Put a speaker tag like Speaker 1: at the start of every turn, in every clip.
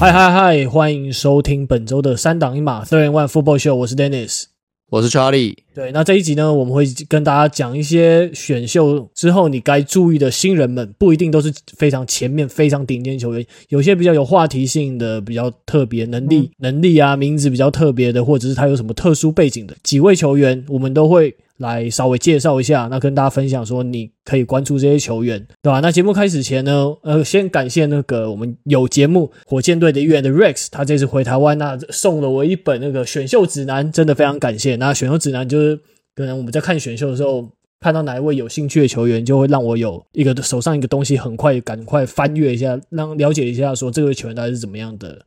Speaker 1: 嗨嗨嗨！欢迎收听本周的三档一码 Third and One Football Show，我是 Dennis，
Speaker 2: 我是 Charlie。
Speaker 1: 对，那这一集呢，我们会跟大家讲一些选秀之后你该注意的新人们，不一定都是非常前面、非常顶尖球员，有些比较有话题性的、比较特别能力、能力啊，名字比较特别的，或者是他有什么特殊背景的几位球员，我们都会。来稍微介绍一下，那跟大家分享说，你可以关注这些球员，对吧？那节目开始前呢，呃，先感谢那个我们有节目火箭队的一员的 Rex，他这次回台湾，那送了我一本那个选秀指南，真的非常感谢。那选秀指南就是可能我们在看选秀的时候，看到哪一位有兴趣的球员，就会让我有一个手上一个东西，很快赶快翻阅一下，让了解一下说这个球员大概是怎么样的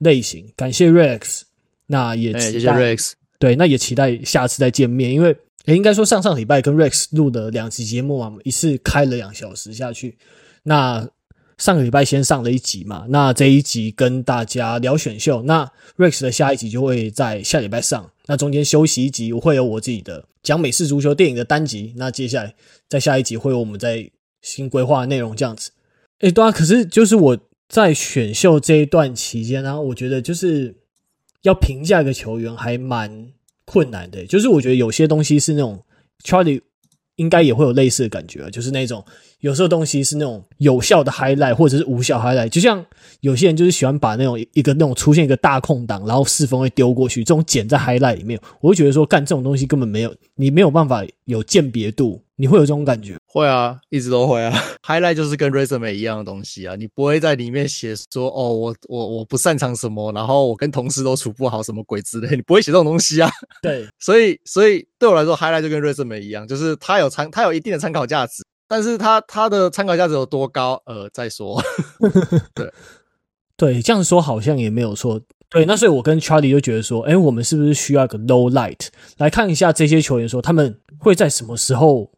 Speaker 1: 类型。感谢 Rex，那也期待，
Speaker 2: 谢谢 Rex，
Speaker 1: 对，那也期待下次再见面，因为。诶，应该说上上礼拜跟 Rex 录的两集节目嘛，一次开了两小时下去。那上个礼拜先上了一集嘛，那这一集跟大家聊选秀。那 Rex 的下一集就会在下礼拜上。那中间休息一集，我会有我自己的讲美式足球电影的单集。那接下来在下一集会有我们在新规划的内容这样子。诶，对啊，可是就是我在选秀这一段期间呢，我觉得就是要评价一个球员还蛮。困难的，就是我觉得有些东西是那种 Charlie 应该也会有类似的感觉，就是那种有时候东西是那种有效的 highlight 或者是无效 highlight，就像有些人就是喜欢把那种一个那种出现一个大空档，然后四分会丢过去，这种剪在 highlight 里面，我会觉得说干这种东西根本没有，你没有办法有鉴别度。你会有这种感觉？
Speaker 2: 会啊，一直都会啊。Highlight 就是跟 resume 一样的东西啊，你不会在里面写说哦，我我我不擅长什么，然后我跟同事都处不好什么鬼之类，你不会写这种东西啊。
Speaker 1: 对，
Speaker 2: 所以所以对我来说，Highlight 就跟 resume 一样，就是它有参，它有一定的参考价值，但是它它的参考价值有多高，呃，再说。对
Speaker 1: 对，这样说好像也没有错。对，那所以我跟 Charlie 就觉得说，哎，我们是不是需要一个 low light 来看一下这些球员，说他们会在什么时候。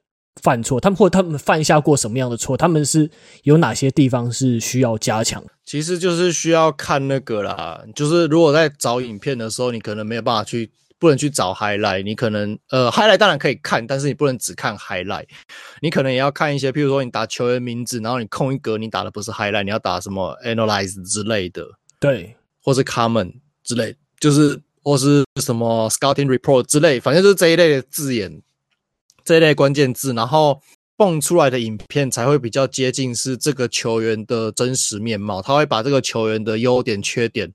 Speaker 1: 犯错，他们或他们犯下过什么样的错？他们是有哪些地方是需要加强？
Speaker 2: 其实就是需要看那个啦，就是如果在找影片的时候，你可能没有办法去，不能去找 highlight，你可能呃 highlight 当然可以看，但是你不能只看 highlight，你可能也要看一些，譬如说你打球员名字，然后你空一格，你打的不是 highlight，你要打什么 analyze 之类的，
Speaker 1: 对，
Speaker 2: 或是 comment 之类，就是或是什么 scouting report 之类，反正就是这一类的字眼。这一类关键字，然后蹦出来的影片才会比较接近是这个球员的真实面貌。他会把这个球员的优点、缺点，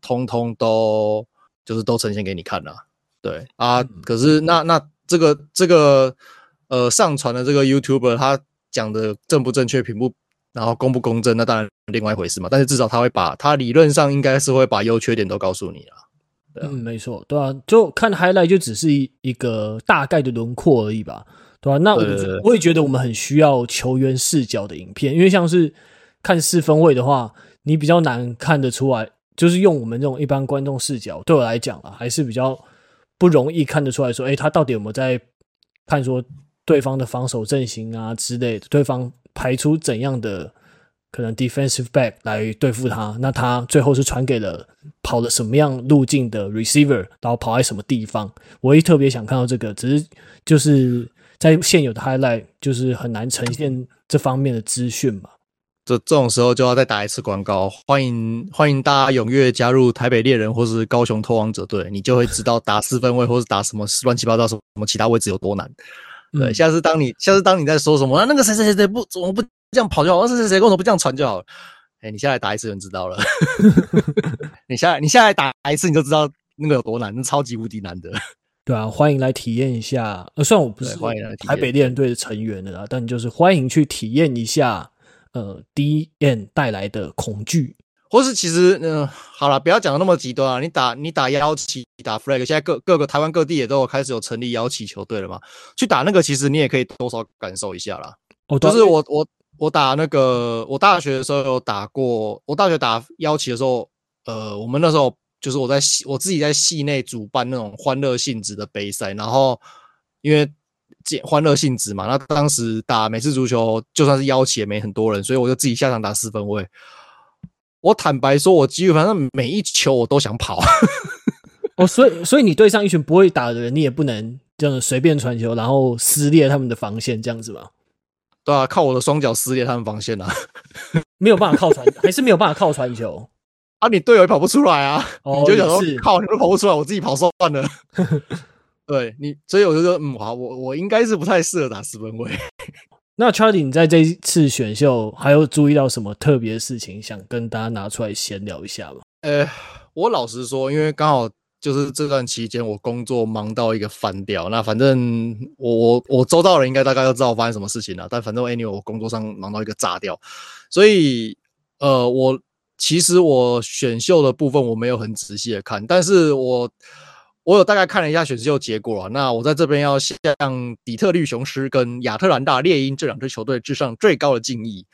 Speaker 2: 通通都就是都呈现给你看了。对啊，可是那那这个这个呃上传的这个 YouTuber 他讲的正不正确、平不然后公不公正，那当然另外一回事嘛。但是至少他会把他理论上应该是会把优缺点都告诉你了。
Speaker 1: 啊、嗯，没错，对啊，就看 highlight 就只是一一个大概的轮廓而已吧，对吧、啊？那我我也觉得我们很需要球员视角的影片，因为像是看四分卫的话，你比较难看得出来，就是用我们这种一般观众视角，对我来讲啊，还是比较不容易看得出来说，诶，他到底有没有在看说对方的防守阵型啊之类的，对方排出怎样的。可能 defensive back 来对付他，那他最后是传给了跑了什么样路径的 receiver，然后跑在什么地方？我也特别想看到这个，只是就是在现有的 highlight 就是很难呈现这方面的资讯嘛。
Speaker 2: 这这种时候就要再打一次广告，欢迎欢迎大家踊跃加入台北猎人或是高雄拓王者队，你就会知道打四分位或是打什么乱七八糟什么其他位置有多难。对，嗯、下次当你下次当你在说什么，那个谁谁谁谁不怎么不？这样跑就好，是谁谁跟我说不这样传就好了？哎、欸，你下来打一次就知道了。你下来，你下来打一次你就知道那个有多难，那超级无敌难的。
Speaker 1: 对啊，欢迎来体验一下。呃，虽然我不是台北猎人队的成员的啦，但就是欢迎去体验一下。呃，D N 带来的恐惧，
Speaker 2: 或是其实，嗯、呃，好了，不要讲的那么极端啊。你打你打幺七，打 flag，现在各各个台湾各地也都有开始有成立幺七球队了嘛。去打那个，其实你也可以多少感受一下啦。哦，就是我我。我打那个，我大学的时候有打过。我大学打邀请的时候，呃，我们那时候就是我在系，我自己在系内主办那种欢乐性质的杯赛。然后因为这欢乐性质嘛，那当时打美式足球，就算是邀请也没很多人，所以我就自己下场打四分卫。我坦白说，我基本上每一球我都想跑。
Speaker 1: 哦，所以所以你对上一群不会打的人，你也不能这样随便传球，然后撕裂他们的防线，这样子吗？
Speaker 2: 对啊，靠我的双脚撕裂他们防线啊，
Speaker 1: 没有办法靠传，还是没有办法靠传球。
Speaker 2: 啊，你队友也跑不出来啊，
Speaker 1: 哦、
Speaker 2: 你就想说
Speaker 1: 是
Speaker 2: 靠，你都跑不出来，我自己跑算了。对你，所以我就说，嗯，好，我我应该是不太适合打四分卫。
Speaker 1: 那 Charlie，你在这一次选秀还有注意到什么特别的事情，想跟大家拿出来闲聊一下吗？
Speaker 2: 呃，我老实说，因为刚好就是这段期间我工作忙到一个翻掉，那反正我我我周到人应该大概都知道发生什么事情了，但反正 anyway 我工作上忙到一个炸掉，所以呃，我其实我选秀的部分我没有很仔细的看，但是我。我有大概看了一下选秀结果啊，那我在这边要向底特律雄狮跟亚特兰大猎鹰这两支球队致上最高的敬意。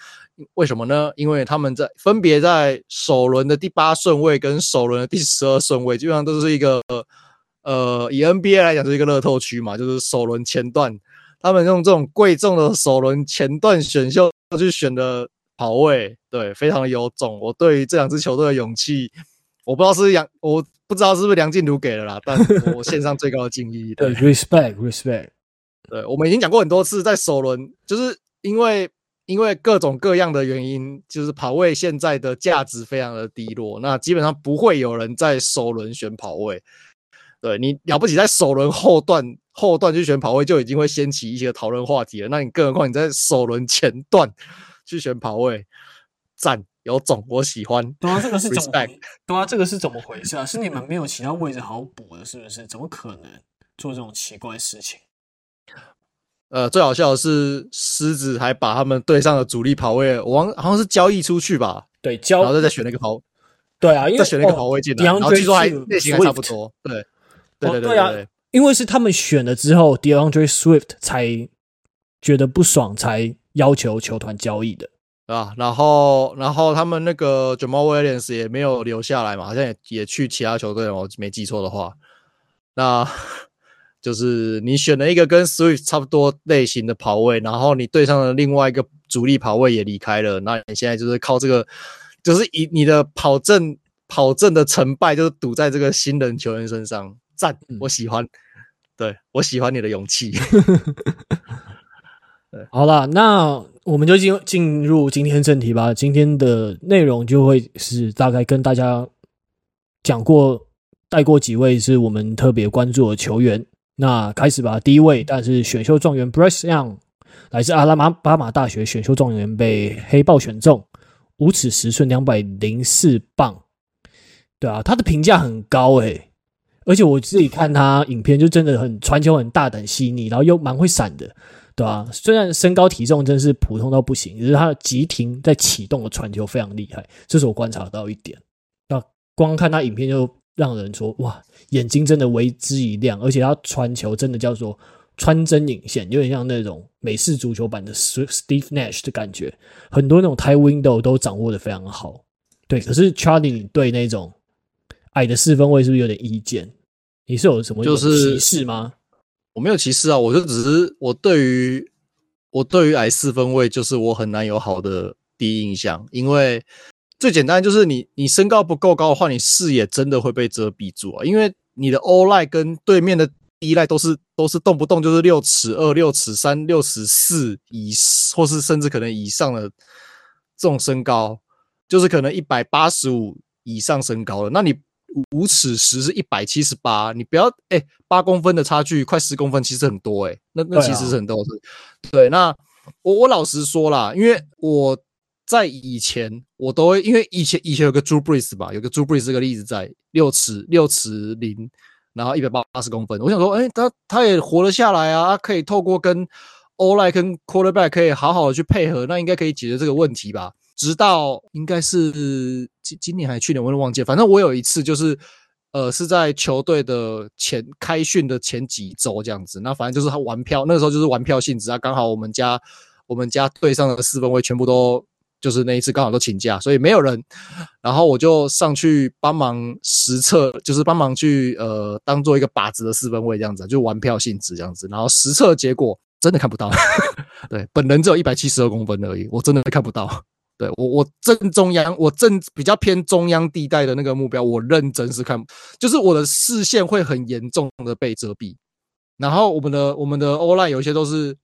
Speaker 2: 为什么呢？因为他们在分别在首轮的第八顺位跟首轮的第十二顺位，基本上都是一个呃，以 NBA 来讲是一个乐透区嘛，就是首轮前段，他们用这种贵重的首轮前段选秀去选的跑位，对，非常的有种。我对这两支球队的勇气，我不知道是杨我。不知道是不是梁静茹给了啦，但我 献上最高的敬意。
Speaker 1: 对，respect，respect。
Speaker 2: 对，我们已经讲过很多次，在首轮，就是因为因为各种各样的原因，就是跑位现在的价值非常的低落，那基本上不会有人在首轮选跑位。对，你了不起，在首轮后段后段去选跑位，就已经会掀起一些讨论话题了。那你更何况你在首轮前段去选跑位，赞。有种，我喜欢。
Speaker 1: 对啊，这个是怎么？对啊，这个是怎么回事啊？是你们没有其他位置好补的，是不是？怎么可能做这种奇怪事情？
Speaker 2: 呃，最好笑的是，狮子还把他们队上的主力跑位，我好像是交易出去吧？
Speaker 1: 对，交，
Speaker 2: 然后再选了一个跑。
Speaker 1: 对啊，因为
Speaker 2: 再选了一个跑位进来，然后据说还类型还差不多。对，对对对对啊，
Speaker 1: 因为是他们选了之后，DeAndre Swift 才觉得不爽，才要求球团交易的。
Speaker 2: 啊，然后，然后他们那个 Jamal Williams 也没有留下来嘛，好像也也去其他球队，我没记错的话，那就是你选了一个跟 Swift 差不多类型的跑位，然后你对上了另外一个主力跑位也离开了，那你现在就是靠这个，就是以你的跑阵跑阵的成败，就是赌在这个新人球员身上，赞，我喜欢，对，我喜欢你的勇
Speaker 1: 气。好了，那。我们就进进入今天正题吧。今天的内容就会是大概跟大家讲过带过几位是我们特别关注的球员。那开始吧。第一位，但是选秀状元 Bryce Young 来自阿拉巴马大学选秀状元，被黑豹选中，五尺十寸，两百零四磅。对啊，他的评价很高诶、而且我自己看他影片，就真的很传球很大胆细腻，然后又蛮会闪的。对啊，虽然身高体重真是普通到不行，只是他的急停在启动的传球非常厉害，这是我观察到一点。那光看他影片就让人说哇，眼睛真的为之一亮，而且他传球真的叫做穿针引线，有点像那种美式足球版的 Steve Nash 的感觉，很多那种 tight window 都掌握的非常好。对，可是 Charlie 你对那种矮的四分位是不是有点意见？你是有什么就是歧视吗？
Speaker 2: 我没有歧视啊，我就只是我对于我对于矮四分位，就是我很难有好的第一印象，因为最简单就是你你身高不够高的话，你视野真的会被遮蔽住啊，因为你的 O line 跟对面的依赖都是都是动不动就是六尺二、六尺三、六尺四以或是甚至可能以上的这种身高，就是可能一百八十五以上身高的，那你。五尺十是一百七十八，你不要哎，八公分的差距，快十公分，其实很多哎、欸，那那其实是很多是，对，那我我老实说啦，因为我在以前我都会，因为以前以前有个 Drew Brees 吧，有个 Drew Brees 这个例子在六尺六尺零，然后一百八八十公分，我想说，哎，他他也活了下来啊，他可以透过跟 O-line 跟 Quarterback 可以好好的去配合，那应该可以解决这个问题吧。直到应该是今今年还是去年，我都忘记。反正我有一次就是，呃，是在球队的前开训的前几周这样子。那反正就是他玩票，那个时候就是玩票性质啊。刚好我们家我们家队上的四分卫全部都就是那一次刚好都请假，所以没有人。然后我就上去帮忙实测，就是帮忙去呃当做一个靶子的四分卫这样子，就玩票性质这样子。然后实测结果真的看不到，对，本人只有一百七十二公分而已，我真的看不到。对我，我正中央，我正比较偏中央地带的那个目标，我认真是看，就是我的视线会很严重的被遮蔽。然后我们的我们的 O-line 有一些都是，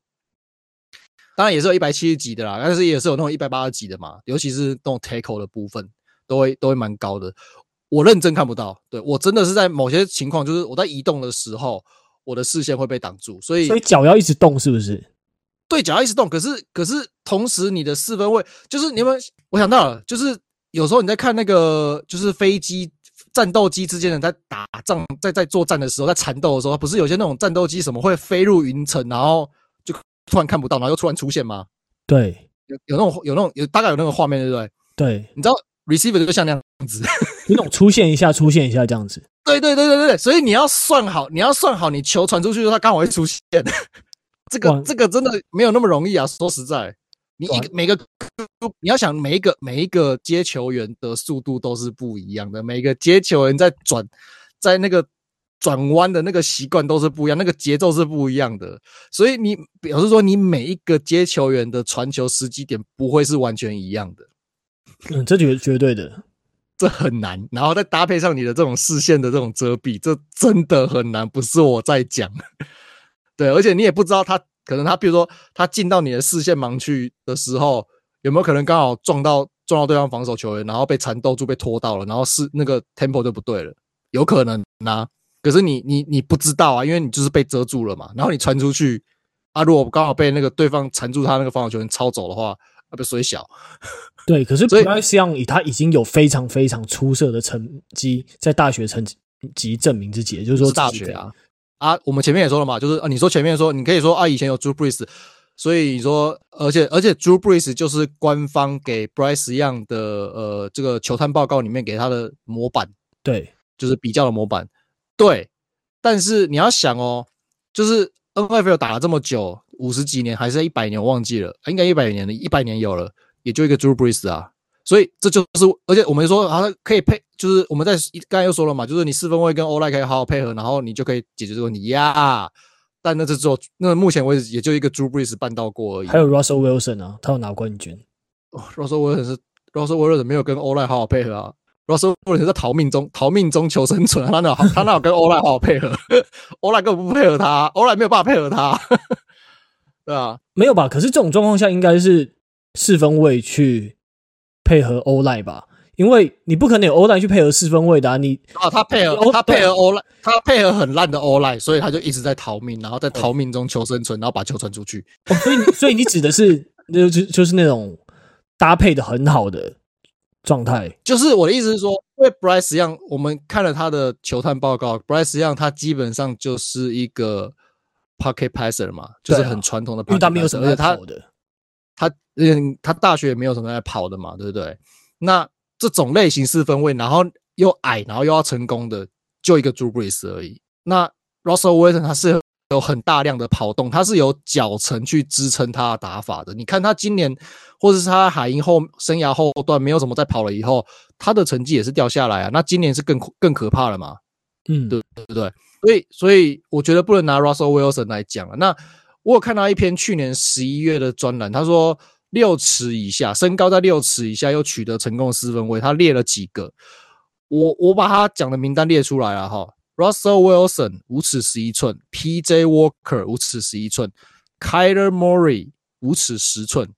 Speaker 2: 当然也是有一百七十几的啦，但是也是有那种一百八十几的嘛，尤其是那种 tackle 的部分。都会都会蛮高的。我认真看不到，对，我真的是在某些情况，就是我在移动的时候，我的视线会被挡住，所以
Speaker 1: 所以脚要一直动，是不是？
Speaker 2: 对，脚要一直动，可是可是同时你的四分位就是你们，我想到了，就是有时候你在看那个就是飞机。战斗机之间的在打仗，在在作战的时候，在缠斗的时候，不是有些那种战斗机什么会飞入云层，然后就突然看不到，然后又突然出现吗？
Speaker 1: 对，
Speaker 2: 有有那种有那种有大概有那个画面，对不对？
Speaker 1: 对，
Speaker 2: 你知道 receiver 就像那样子，
Speaker 1: 那种出现一下，出现一下这样子。
Speaker 2: 对对对对对对，所以你要算好，你要算好，你球传出去的时候，它刚好会出现。这个这个真的没有那么容易啊，说实在。你一个每个，你要想每一个每一个接球员的速度都是不一样的，每个接球员在转，在那个转弯的那个习惯都是不一样，那个节奏是不一样的，所以你表示说你每一个接球员的传球时机点不会是完全一样的。
Speaker 1: 嗯，这绝绝对的，
Speaker 2: 这很难，然后再搭配上你的这种视线的这种遮蔽，这真的很难，不是我在讲。对，而且你也不知道他。可能他比如说他进到你的视线盲区的时候，有没有可能刚好撞到撞到对方防守球员，然后被缠斗住被拖到了，然后是那个 tempo 就不对了，有可能呐、啊。可是你你你不知道啊，因为你就是被遮住了嘛。然后你传出去啊，如果刚好被那个对方缠住他那个防守球员抄走的话，那被水小。
Speaker 1: 对，可是 Bryce Young 以他已经有非常非常出色的成绩，在大学成绩证明自己，也就是说是
Speaker 2: 大学啊。啊，我们前面也说了嘛，就是啊，你说前面说，你可以说啊，以前有 Drew Brees，所以你说，而且而且 Drew Brees 就是官方给 Bryce Young 的呃这个球探报告里面给他的模板，
Speaker 1: 对，
Speaker 2: 就是比较的模板，对。但是你要想哦，就是 NFL 打了这么久，五十几年还是一百年，我忘记了，应该一百年了，一百年有了，也就一个 Drew Brees 啊。所以这就是，而且我们说啊，可以配，就是我们在刚才又说了嘛，就是你四分卫跟 O-line 可以好好配合，然后你就可以解决这个问题呀。但那是做，那目前为止也就一个 Drew Brees 办到过而已。
Speaker 1: 还有 Russell Wilson 啊，他有拿冠军。
Speaker 2: 哦，Russell Wilson 是 Russell Wilson 没有跟 O-line 好好配合啊。Russell Wilson 在逃命中，逃命中求生存，他哪他那有跟 O-line 好好配合？O-line 根本不配合他，O-line 没有办法配合他，对啊，
Speaker 1: 没有吧？可是这种状况下应该是四分卫去。配合 O-line 吧，因为你不可能有 O-line 去配合四分卫的啊！你
Speaker 2: 啊，他配合他配合 O-line，他配合很烂的 O-line，所以他就一直在逃命，然后在逃命中求生存，然后把球传出去。
Speaker 1: 哦，所以 所以你指的是就就就是那种搭配的很好的状态。
Speaker 2: 就是我的意思是说，因为 Bryce Young，我们看了他的球探报告，Bryce Young 他基本上就是一个 pocket passer 嘛，就是很传统的 pocket passer，因为他没有什么在跑的。他嗯，他大学也没有什么在跑的嘛，对不对？那这种类型四分位，然后又矮，然后又要成功的，就一个 Drew Brees 而已。那 Russell Wilson 他是有很大量的跑动，他是有脚程去支撑他的打法的。你看他今年，或者是他海鹰后生涯后段没有什么在跑了以后，他的成绩也是掉下来啊。那今年是更更可怕了嘛？嗯，对对不对？所以所以我觉得不能拿 Russell Wilson 来讲啊。那我有看到一篇去年十一月的专栏，他说六尺以下，身高在六尺以下又取得成功的四分位，他列了几个，我我把他讲的名单列出来了哈。Russell Wilson 五尺十一寸，P.J. Walker 五尺十一寸，Kyler Murray 五尺十寸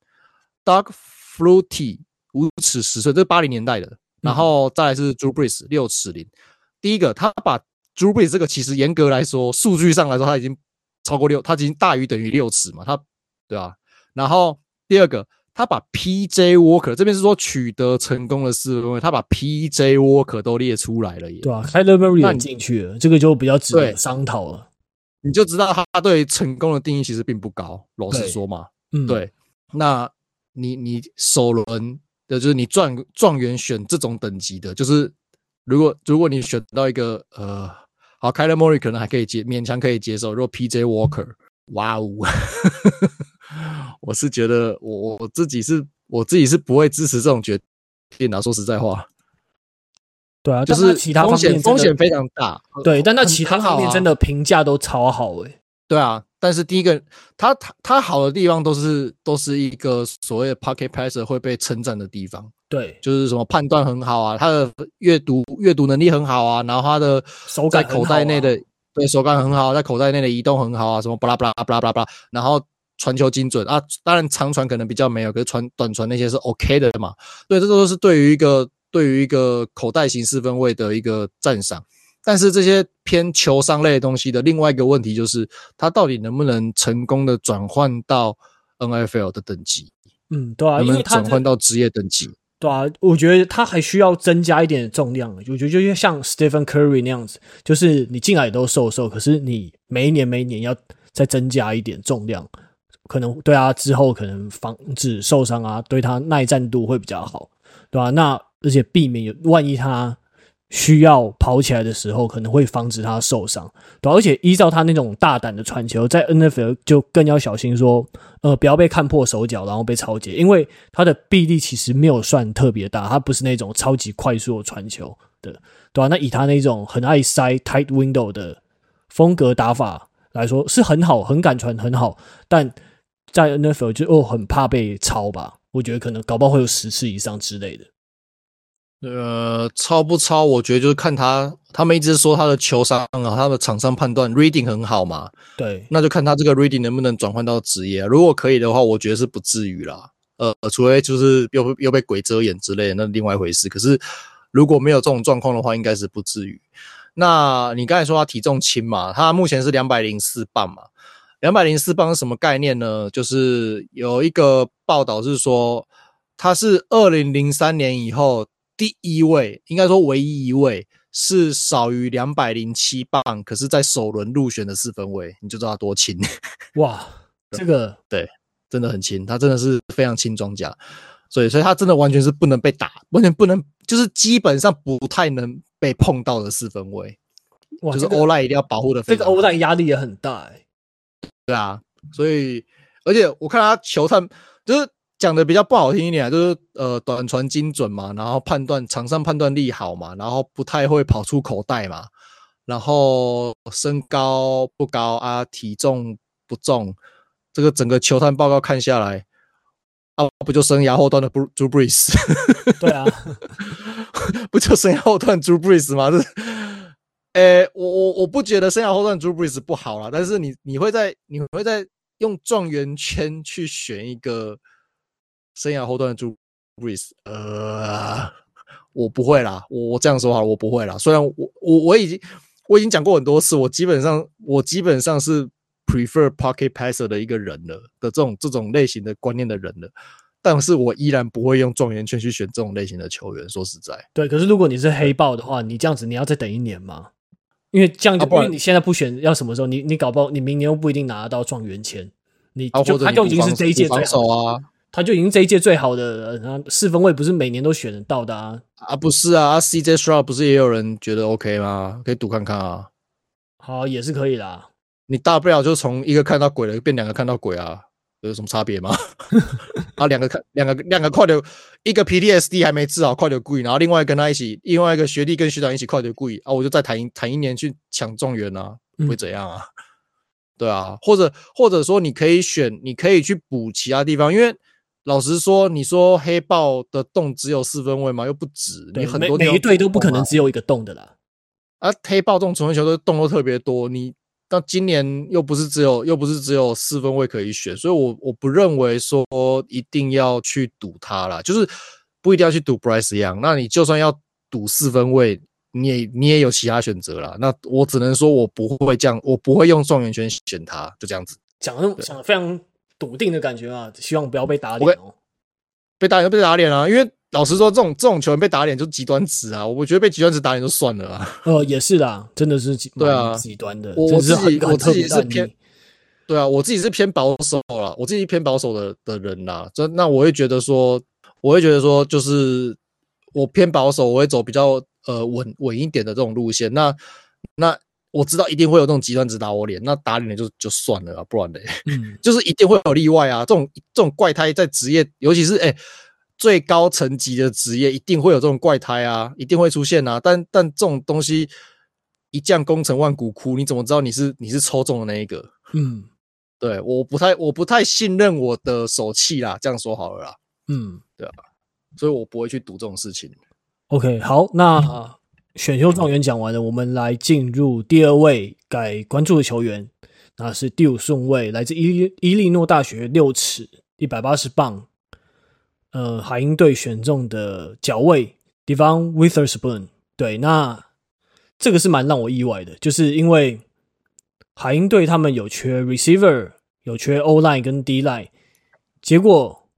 Speaker 2: ，Doug Flutie 五尺十寸，这是八零年代的，然后再来是 Drew Brees 六尺零。第一个，他把 Drew Brees 这个其实严格来说，数据上来说他已经。超过六，他已经大于等于六尺嘛？他对啊。然后第二个，他把 P.J. Walker 这边是说取得成功的四分卫，他把 P.J. Walker 都列出来了耶。
Speaker 1: 对啊，Kyler Murray 也进去了，这个就比较值得商讨了。
Speaker 2: 你就知道他对成功的定义其实并不高，老实说嘛。嗯，对。那你你首轮的就是你状状元选这种等级的，就是如果如果你选到一个呃。好，Kyler Murray 可能还可以接，勉强可以接受。如果 PJ Walker，哇哦，我是觉得我我自己是我自己是不会支持这种决定的。说实在话，
Speaker 1: 对啊，
Speaker 2: 就是其他风险风险非常大。
Speaker 1: 对，但那其他方面真的评价都超好诶、欸。
Speaker 2: 对啊，但是第一个，他他他好的地方都是都是一个所谓的 pocket passer 会被称赞的地方。
Speaker 1: 对，
Speaker 2: 就是什么判断很好啊，他的阅读阅读能力很好啊，然后他的手在口袋内的对手感很好，在口袋内的移动很好啊，什么巴拉巴拉巴拉巴拉，然后传球精准啊，当然长传可能比较没有，可是传短传那些是 OK 的嘛。对，这都是对于一个。对于一个口袋型四分卫的一个赞赏。但是这些偏球商类的东西的另外一个问题就是，他到底能不能成功的转换到 NFL 的等级？
Speaker 1: 嗯，对啊，
Speaker 2: 能不能转换到职业等级？
Speaker 1: 对啊，我觉得他还需要增加一点重量。我觉得就像 Stephen Curry 那样子，就是你进来也都瘦瘦，可是你每一年每一年要再增加一点重量，可能对他之后可能防止受伤啊，对他耐战度会比较好，对吧？那而且避免有万一他。需要跑起来的时候，可能会防止他受伤，对，而且依照他那种大胆的传球，在 NFL 就更要小心说，呃，不要被看破手脚，然后被抄截，因为他的臂力其实没有算特别大，他不是那种超级快速的传球的，对吧？那以他那种很爱塞 tight window 的风格打法来说，是很好，很敢传，很好，但在 NFL 就哦，很怕被抄吧？我觉得可能搞不好会有十次以上之类的。
Speaker 2: 呃，抄不抄？我觉得就是看他，他们一直说他的球商啊，他的场上判断 reading 很好嘛。
Speaker 1: 对，
Speaker 2: 那就看他这个 reading 能不能转换到职业啊。如果可以的话，我觉得是不至于啦。呃，除非就是又又被鬼遮眼之类的，那另外一回事。可是如果没有这种状况的话，应该是不至于。那你刚才说他体重轻嘛？他目前是两百零四磅嘛？两百零四磅是什么概念呢？就是有一个报道是说，他是二零零三年以后。第一位，应该说唯一一位是少于两百零七磅，可是在首轮入选的四分位，你就知道他多轻。
Speaker 1: 哇，这个
Speaker 2: 对，真的很轻，他真的是非常轻装甲，所以，所以他真的完全是不能被打，完全不能，就是基本上不太能被碰到的四分位。哇，就是 O-line 一定要保护的，
Speaker 1: 这个 O-line 压力也很大哎。
Speaker 2: 对啊，所以，而且我看他球探就是。讲的比较不好听一点，就是呃短传精准嘛，然后判断场上判断力好嘛，然后不太会跑出口袋嘛，然后身高不高啊，体重不重，这个整个球探报告看下来啊，不就生涯后段的 Drew Brees？
Speaker 1: 对啊，
Speaker 2: 不就生涯后段 Drew Brees 吗？这，诶，我我我不觉得生涯后段 Drew Brees 不好啦，但是你你会在你会在用状元签去选一个。生涯后段的 Drew Brees，呃，我不会啦，我我这样说好了，我不会啦。虽然我我我已经我已经讲过很多次，我基本上我基本上是 prefer pocket passer 的一个人了的这种这种类型的观念的人了，但是我依然不会用状元圈去选这种类型的球员。说实在，
Speaker 1: 对，可是如果你是黑豹的话，你这样子你要再等一年吗？因为这样就，因为你现在不选，要什么时候？你你搞不好你明年又不一定拿得到状元签，你就他就已经是这一届最好
Speaker 2: 啊。
Speaker 1: 他就已经这一届最好的，然后四分卫不是每年都选得到的啊？
Speaker 2: 啊，不是啊，CJ Stroud 不是也有人觉得 OK 吗？可以赌看看啊。
Speaker 1: 好，也是可以啦。
Speaker 2: 你大不了就从一个看到鬼了变两个看到鬼啊，有什么差别吗？啊，两个看两个两个快流，一个 PTSD 还没治好，快流故意，然后另外跟他一起，另外一个学弟跟学长一起快流故意啊，我就再谈一谈一年去抢状元啊，会怎样啊？嗯、对啊，或者或者说你可以选，你可以去补其他地方，因为。老实说，你说黑豹的洞只有四分位吗？又不止，你很多
Speaker 1: 每一队都不可能只有一个洞的啦。
Speaker 2: 啊，黑豹这种传球的洞都特别多，你到今年又不是只有又不是只有四分位可以选，所以我我不认为说一定要去赌他啦，就是不一定要去赌 Bryce Young。那你就算要赌四分位，你也你也有其他选择啦。那我只能说我不会这样，我不会用状元圈选他，就这样子。
Speaker 1: 讲的讲的非常。笃定的感觉啊，希望不要被打脸哦。
Speaker 2: 被打脸就被打脸啊，因为老实说，这种这种球员被打脸就极端值啊。我觉得被极端值打脸就算了啊。
Speaker 1: 呃，也是啦，真的是极对啊，极端的。
Speaker 2: 我自己我自己是偏对啊，我自己是偏保守啦，我自己偏保守的的人啦。这那我会觉得说，我会觉得说，就是我偏保守，我会走比较呃稳稳一点的这种路线。那那。我知道一定会有这种极端值打我脸，那打脸就就算了啊，不然嘞，嗯，就是一定会有例外啊。这种这种怪胎在职业，尤其是哎、欸、最高层级的职业，一定会有这种怪胎啊，一定会出现啊。但但这种东西一将功成万骨枯，你怎么知道你是你是抽中的那一个？嗯，对，我不太我不太信任我的手气啦，这样说好了啦。嗯，对啊，所以我不会去赌这种事情。
Speaker 1: OK，好，那。选秀状元讲完了，我们来进入第二位该关注的球员，那是第五顺位，来自伊利伊利诺大学六尺一百八十磅，呃，海鹰队选中的角卫 Devon Witherspoon。对，那这个是蛮让我意外的，就是因为海鹰队他们有缺 receiver，有缺 O line 跟 D line，结果，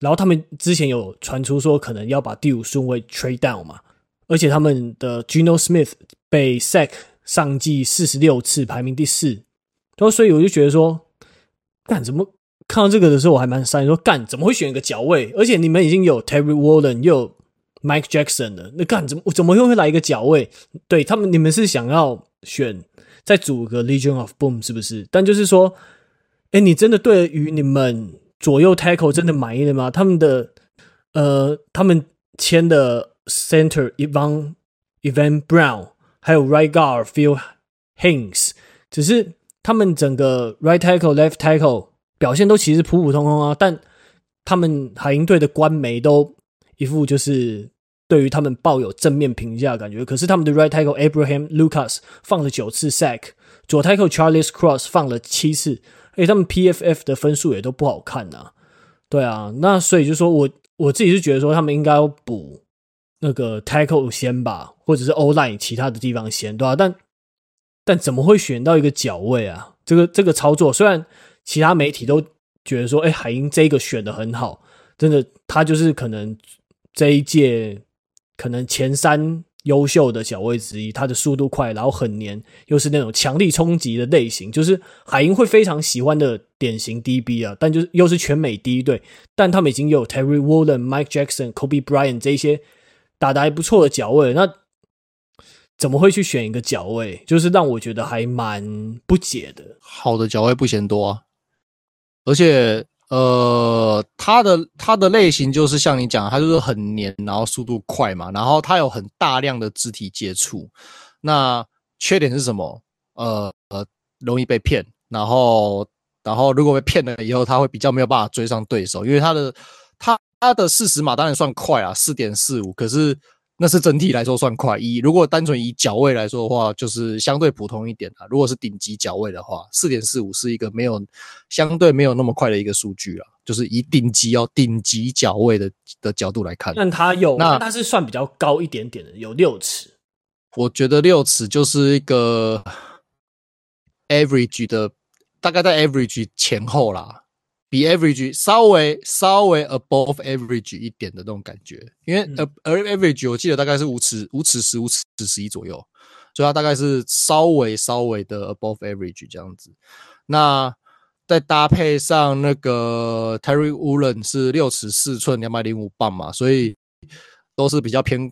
Speaker 1: 然后他们之前有传出说可能要把第五顺位 trade down 嘛，而且他们的 Gino Smith 被 sack 上季四十六次，排名第四，然后所以我就觉得说，干怎么？看到这个的时候，我还蛮伤心，说干怎么会选一个角位？而且你们已经有 Terry Wallen 又有 Mike Jackson 了，那干怎么怎么又会来一个角位？对他们，你们是想要选再组个 Legion of Boom 是不是？但就是说，哎，你真的对于你们左右 Tackle 真的满意了吗？他们的呃，他们签的 Center Evan Evan Brown，还有 Right Guard Phil Haynes，只是他们整个 Right Tackle Left Tackle。表现都其实普普通通啊，但他们海鹰队的官媒都一副就是对于他们抱有正面评价感觉。可是他们的 right tackle Abraham Lucas 放了九次 sack，左 tackle Charles Cross 放了七次，而且他们 PFF 的分数也都不好看呐。对啊，那所以就说我我自己是觉得说他们应该要补那个 tackle 先吧，或者是 O line 其他的地方先，对吧？但但怎么会选到一个角位啊？这个这个操作虽然。其他媒体都觉得说，哎，海英这个选的很好，真的，他就是可能这一届可能前三优秀的角位之一。他的速度快，然后很黏，又是那种强力冲击的类型，就是海英会非常喜欢的典型 DB 啊。但就是又是全美第一队，但他们已经有 Terry w o o l e n、Mike Jackson、Kobe Bryant 这些打得还不错的角位，那怎么会去选一个角位？就是让我觉得还蛮不解的。
Speaker 2: 好的角位不嫌多啊。而且，呃，他的他的类型就是像你讲，他就是很黏，然后速度快嘛，然后他有很大量的肢体接触。那缺点是什么？呃呃，容易被骗。然后，然后如果被骗了以后，他会比较没有办法追上对手，因为他的他他的四十码当然算快啊，四点四五，可是。那是整体来说算快，以如果单纯以脚位来说的话，就是相对普通一点啊。如果是顶级脚位的话，四点四五是一个没有相对没有那么快的一个数据啊。就是以顶级哦，顶级脚位的的角度来看，
Speaker 1: 但它有，那它是算比较高一点点的，有六尺。
Speaker 2: 我觉得六尺就是一个 average 的，大概在 average 前后啦。比 average 稍微稍微 above average 一点的那种感觉，因为呃而 average 我记得大概是五尺五尺十五尺十一左右，所以它大概是稍微稍微的 above average 这样子。那再搭配上那个 Terry Woolen 是六尺四寸两百零五磅嘛，所以都是比较偏，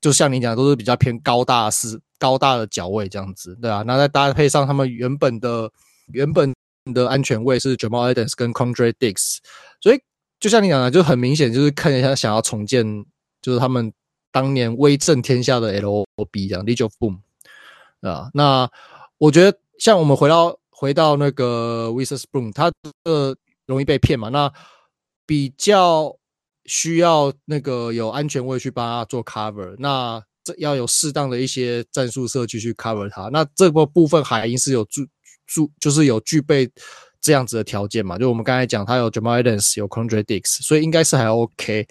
Speaker 2: 就像你讲的都是比较偏高大是高大的脚位这样子，对啊。那再搭配上他们原本的原本。的安全位是 Jamal Adams 跟 Quandre Diggs，所以就像你讲的，就很明显就是看一下想要重建，就是他们当年威震天下的 LOB 这样 Legion of Boom 啊。那我觉得像我们回到回到那个 Witherspoon，他的容易被骗嘛，那比较需要那个有安全位去帮他做 cover，那这要有适当的一些战术设计去 cover 他，那这个部分海鹰是有注。就就是有具备这样子的条件嘛，就我们刚才讲，他有 Jamal Adams，有 Quandre Diggs，所以应该是还 OK。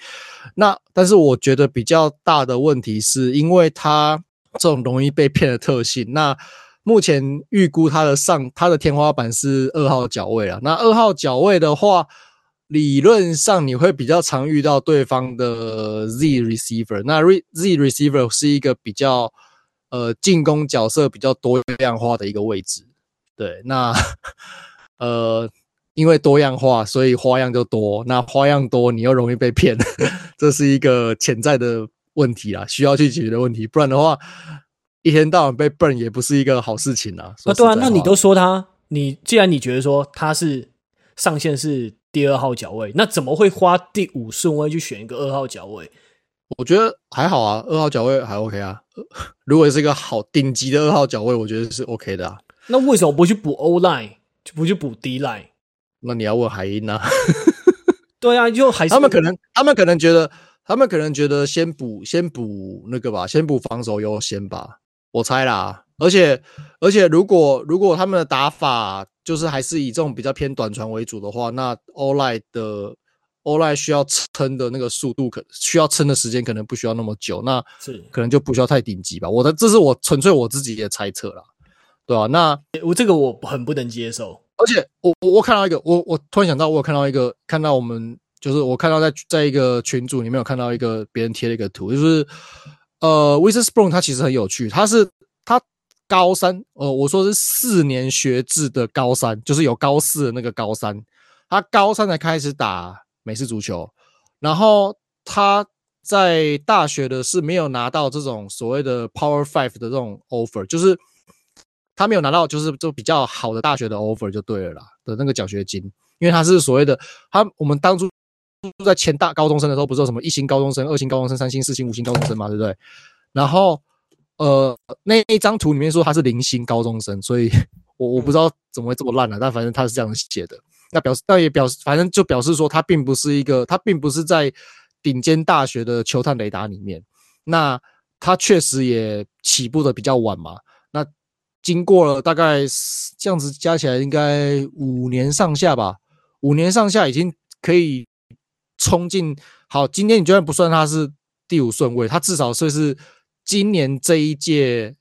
Speaker 2: 那但是我觉得比较大的问题是因为他这种容易被骗的特性。那目前预估他的上他的天花板是二号角位啊。那二号角位的话，理论上你会比较常遇到对方的 Z receiver。那 Z receiver 是一个比较呃进攻角色比较多样化的一个位置。对，那 呃，因为多样化，所以花样就多。那花样多，你又容易被骗，这是一个潜在的问题啊，需要去解决的问题。不然的话，一天到晚被 burn 也不是一个好事情啊。
Speaker 1: 啊，对啊，那你都说他，你既然你觉得说他是上限是第二号脚位，那怎么会花第五顺位去选一个二号脚位？
Speaker 2: 我觉得还好啊，二号脚位还 OK 啊。如果是一个好顶级的二号脚位，我觉得是 OK 的啊。
Speaker 1: 那为什么不去补 O line，就不去补 D line？
Speaker 2: 那你要问海英啊？
Speaker 1: 对啊，就还是
Speaker 2: 他们可能，他们可能觉得，他们可能觉得先补，先补那个吧，先补防守优先吧，我猜啦。而且，而且如果如果他们的打法就是还是以这种比较偏短传为主的话，那 O line 的 O-line 需要撑的那个速度，可需要撑的时间可能不需要那么久，那
Speaker 1: 是
Speaker 2: 可能就不需要太顶级吧。我的这是我纯粹我自己的猜测啦，对吧、啊？那
Speaker 1: 我这个我很不能接受，
Speaker 2: 而且我我我看到一个，我我突然想到，我有看到一个，看到我们就是我看到在在一个群组里面有看到一个别人贴了一个图，就是呃，Witherspoon 他其实很有趣，他是他高三，呃，我说是四年学制的高三，就是有高四的那个高三，他高三才开始打。美式足球，然后他在大学的是没有拿到这种所谓的 Power Five 的这种 offer，就是他没有拿到，就是就比较好的大学的 offer 就对了啦的那个奖学金，因为他是所谓的他我们当初在签大高中生的时候，不是有什么一星高中生、二星高中生、三星、四星、五星高中生嘛，对不对？然后呃那一张图里面说他是零星高中生，所以我我不知道怎么会这么烂了，但反正他是这样写的。那表示，那也表示，反正就表示说，他并不是一个，他并不是在顶尖大学的球探雷达里面。那他确实也起步的比较晚嘛。那经过了大概这样子加起来，应该五年上下吧。五年上下已经可以冲进。好，今天你就算不算他是第五顺位，他至少算是今年这一届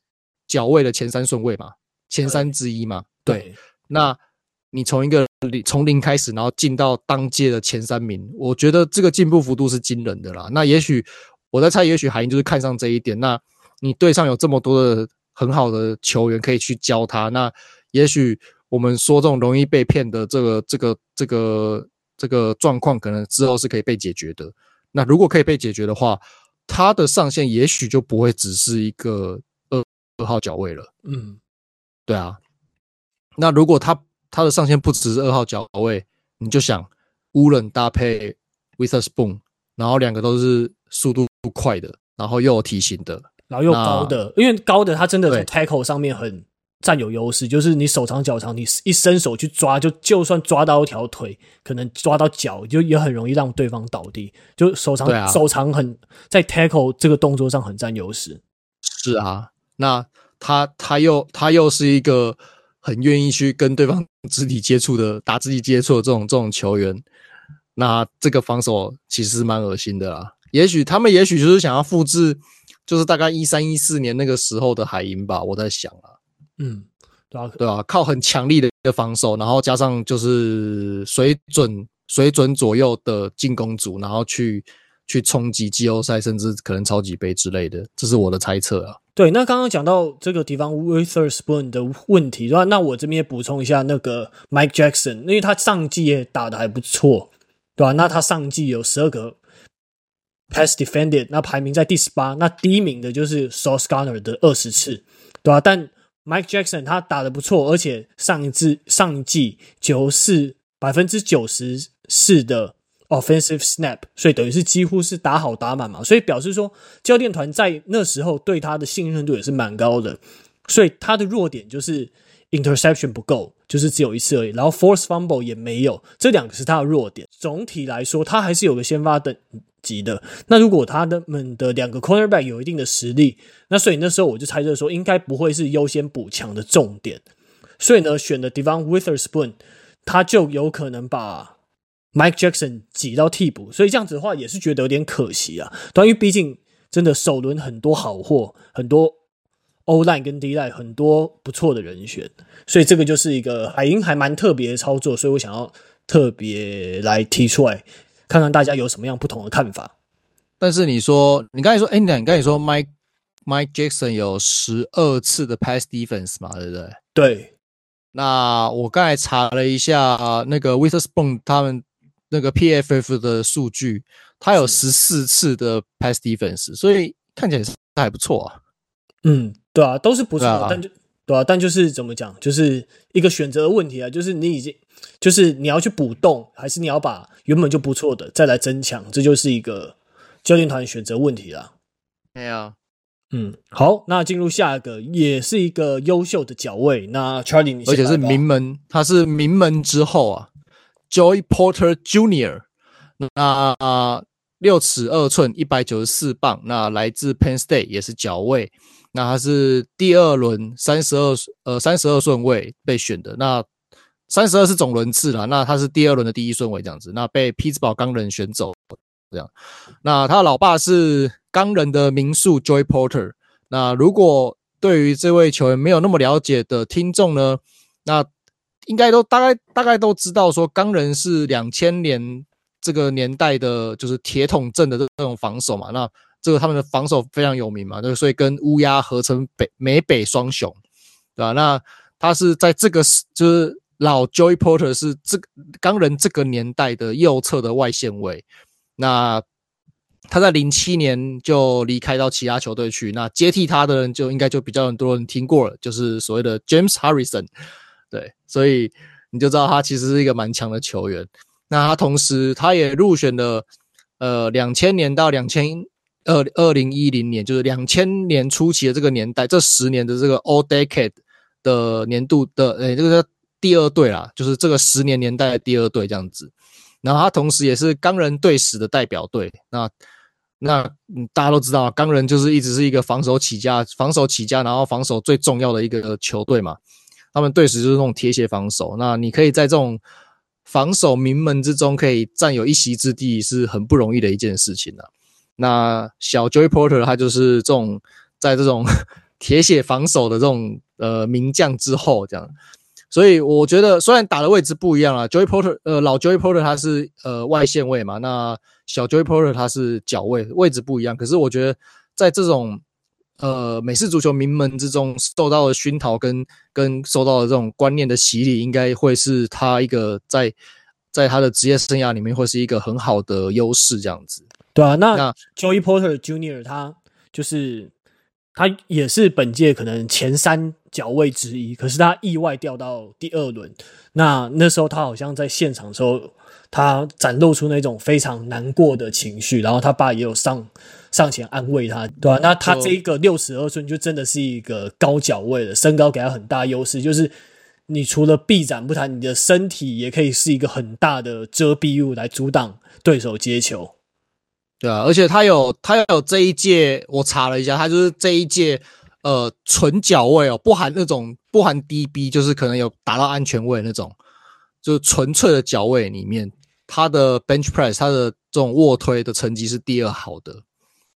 Speaker 2: 角位的前三顺位嘛，前三之一嘛。对，对那。你从一个零从零开始，然后进到当届的前三名，我觉得这个进步幅度是惊人的啦。那也许我在猜，也许海英就是看上这一点。那你队上有这么多的很好的球员可以去教他，那也许我们说这种容易被骗的这个这个这个这个状况，可能之后是可以被解决的。那如果可以被解决的话，他的上限也许就不会只是一个二二号脚位了。
Speaker 1: 嗯，
Speaker 2: 对啊。那如果他他的上限不只是二号脚位，你就想乌冷搭配 Witherspoon，然后两个都是速度快的，然后又有体型的，
Speaker 1: 然后又高的，因为高的他真的在 tackle 上面很占有优势，就是你手长脚长，你一伸手去抓，就就算抓到一条腿，可能抓到脚，就也很容易让对方倒地。就手长、啊、手长很在 tackle 这个动作上很占优势。
Speaker 2: 是啊，那他他又他又是一个。很愿意去跟对方肢体接触的，打肢体接触的这种这种球员，那这个防守其实蛮恶心的啦。也许他们也许就是想要复制，就是大概一三一四年那个时候的海鹰吧。我在想啊，
Speaker 1: 嗯，对啊，
Speaker 2: 对啊，靠很强力的一个防守，然后加上就是水准水准左右的进攻组，然后去去冲击季后赛，甚至可能超级杯之类的，这是我的猜测啊。
Speaker 1: 对，那刚刚讲到这个地方 Witherspoon 的问题，那那我这边也补充一下那个 Mike Jackson，因为他上季也打得还不错，对吧？那他上季有十二个 Pass Defended，那排名在第十八，那第一名的就是 Sauce Garner 的二十次，对吧？但 Mike Jackson 他打得不错，而且上一季上一季九四百分之九十四的。Offensive snap，所以等于是几乎是打好打满嘛，所以表示说教练团在那时候对他的信任度也是蛮高的。所以他的弱点就是 interception 不够，就是只有一次而已，然后 force fumble 也没有，这两个是他的弱点。总体来说，他还是有个先发等级的。那如果他们的两个 cornerback 有一定的实力，那所以那时候我就猜测说，应该不会是优先补强的重点。所以呢，选的 Devon Witherspoon，他就有可能把。Mike Jackson 挤到替补，所以这样子的话也是觉得有点可惜啊。因为毕竟真的首轮很多好货，很多 O-line 跟 D-line 很多不错的人选，所以这个就是一个海鹰还蛮特别的操作，所以我想要特别来提出来，看看大家有什么样不同的看法。
Speaker 2: 但是你说，你刚才说，哎，你刚才说 Mike Mike Jackson 有十二次的 Pass Defense 嘛，对不对？
Speaker 1: 对。
Speaker 2: 那我刚才查了一下，那个 Witherspoon 他们。那个 PFF 的数据，他有十四次的 pass defense，所以看起来是还不错啊。
Speaker 1: 嗯，对啊，都是不错的，啊，但就对啊，但就是怎么讲，就是一个选择的问题啊，就是你已经，就是你要去补洞，还是你要把原本就不错的再来增强，这就是一个教练团选择问题啦。
Speaker 2: 没有，
Speaker 1: 嗯，好，那进入下一个，也是一个优秀的角位，那 Charlie，
Speaker 2: 而且是名门，他是名门之后啊。Joey Porter Junior，那啊六尺二寸，一百九十四磅，那来自 Penn State 也是角位，那他是第二轮三十二呃三十二顺位被选的，那三十二是总轮次啦，那他是第二轮的第一顺位这样子，那被匹兹堡钢人选走这样。那他老爸是钢人的名宿 Joy Porter。那如果对于这位球员没有那么了解的听众呢，那应该都大概大概都知道说，钢人是两千年这个年代的，就是铁桶阵的这这种防守嘛。那这个他们的防守非常有名嘛，就所以跟乌鸦合称北美北双雄，对吧？那他是在这个就是老 Joey Porter 是这个钢人这个年代的右侧的外线位。那他在零七年就离开到其他球队去，那接替他的人就应该就比较很多人听过了，就是所谓的 James Harrison。对，所以你就知道他其实是一个蛮强的球员。那他同时他也入选了呃两千年到两千。二二零一零年，就是两千年初期的这个年代，这十年的这个 All Decade 的年度的，诶，这个叫第二队啦，就是这个十年年代的第二队这样子。然后他同时也是钢人队史的代表队。那那，大家都知道，钢人就是一直是一个防守起家、防守起家，然后防守最重要的一个球队嘛。他们队史就是那种铁血防守。那你可以在这种防守名门之中可以占有一席之地，是很不容易的一件事情啊。那小 Joey Porter 他就是这种在这种 铁血防守的这种呃名将之后这样，所以我觉得虽然打的位置不一样啊，Joey Porter 呃老 Joey Porter 他是呃外线位嘛，那小 Joey Porter 他是脚位，位置不一样，可是我觉得在这种呃美式足球名门之中受到的熏陶跟跟受到的这种观念的洗礼，应该会是他一个在在他的职业生涯里面会是一个很好的优势这样子。
Speaker 1: 对啊，那 Joey Porter Junior 他就是他也是本届可能前三脚位之一，可是他意外掉到第二轮。那那时候他好像在现场的时候，他展露出那种非常难过的情绪，然后他爸也有上上前安慰他，对吧、啊？那他这一个六十二寸就真的是一个高脚位的，身高给他很大优势，就是你除了臂展不谈，你的身体也可以是一个很大的遮蔽物来阻挡对手接球。
Speaker 2: 对啊，而且他有他有这一届，我查了一下，他就是这一届，呃，纯脚位哦，不含那种不含 DB，就是可能有达到安全位那种，就是纯粹的脚位里面，他的 bench press，他的这种卧推的成绩是第二好的，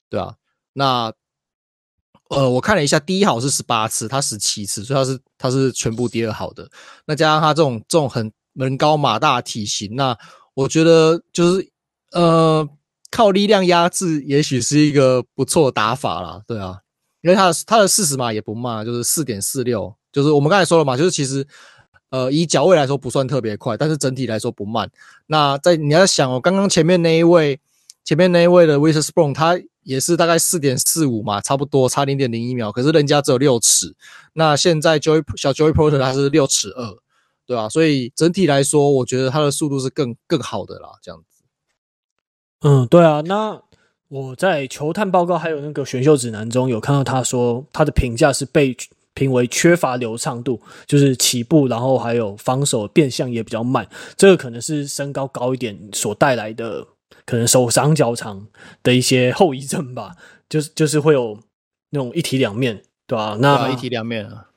Speaker 2: 对啊，那呃，我看了一下，第一好是十八次，他十七次，所以他是他是全部第二好的。那加上他这种这种很人高马大的体型，那我觉得就是呃。靠力量压制，也许是一个不错打法啦，对啊，因为他的他的四十码也不慢，就是四点四六，就是我们刚才说了嘛，就是其实呃以脚位来说不算特别快，但是整体来说不慢。那在你要想哦，刚刚前面那一位，前面那一位的 Witherspoon，他也是大概四点四五嘛，差不多差零点零一秒，可是人家只有六尺。那现在 Joey 小 Joy Porter 他是六尺二，对啊，所以整体来说，我觉得他的速度是更更好的啦，这样。
Speaker 1: 嗯，对啊，那我在球探报告还有那个选秀指南中有看到他说他的评价是被评为缺乏流畅度，就是起步，然后还有防守变向也比较慢，这个可能是身高高一点所带来的可能手长脚长的一些后遗症吧，就是就是会有那种一体两面，对吧？那，
Speaker 2: 一体两面啊。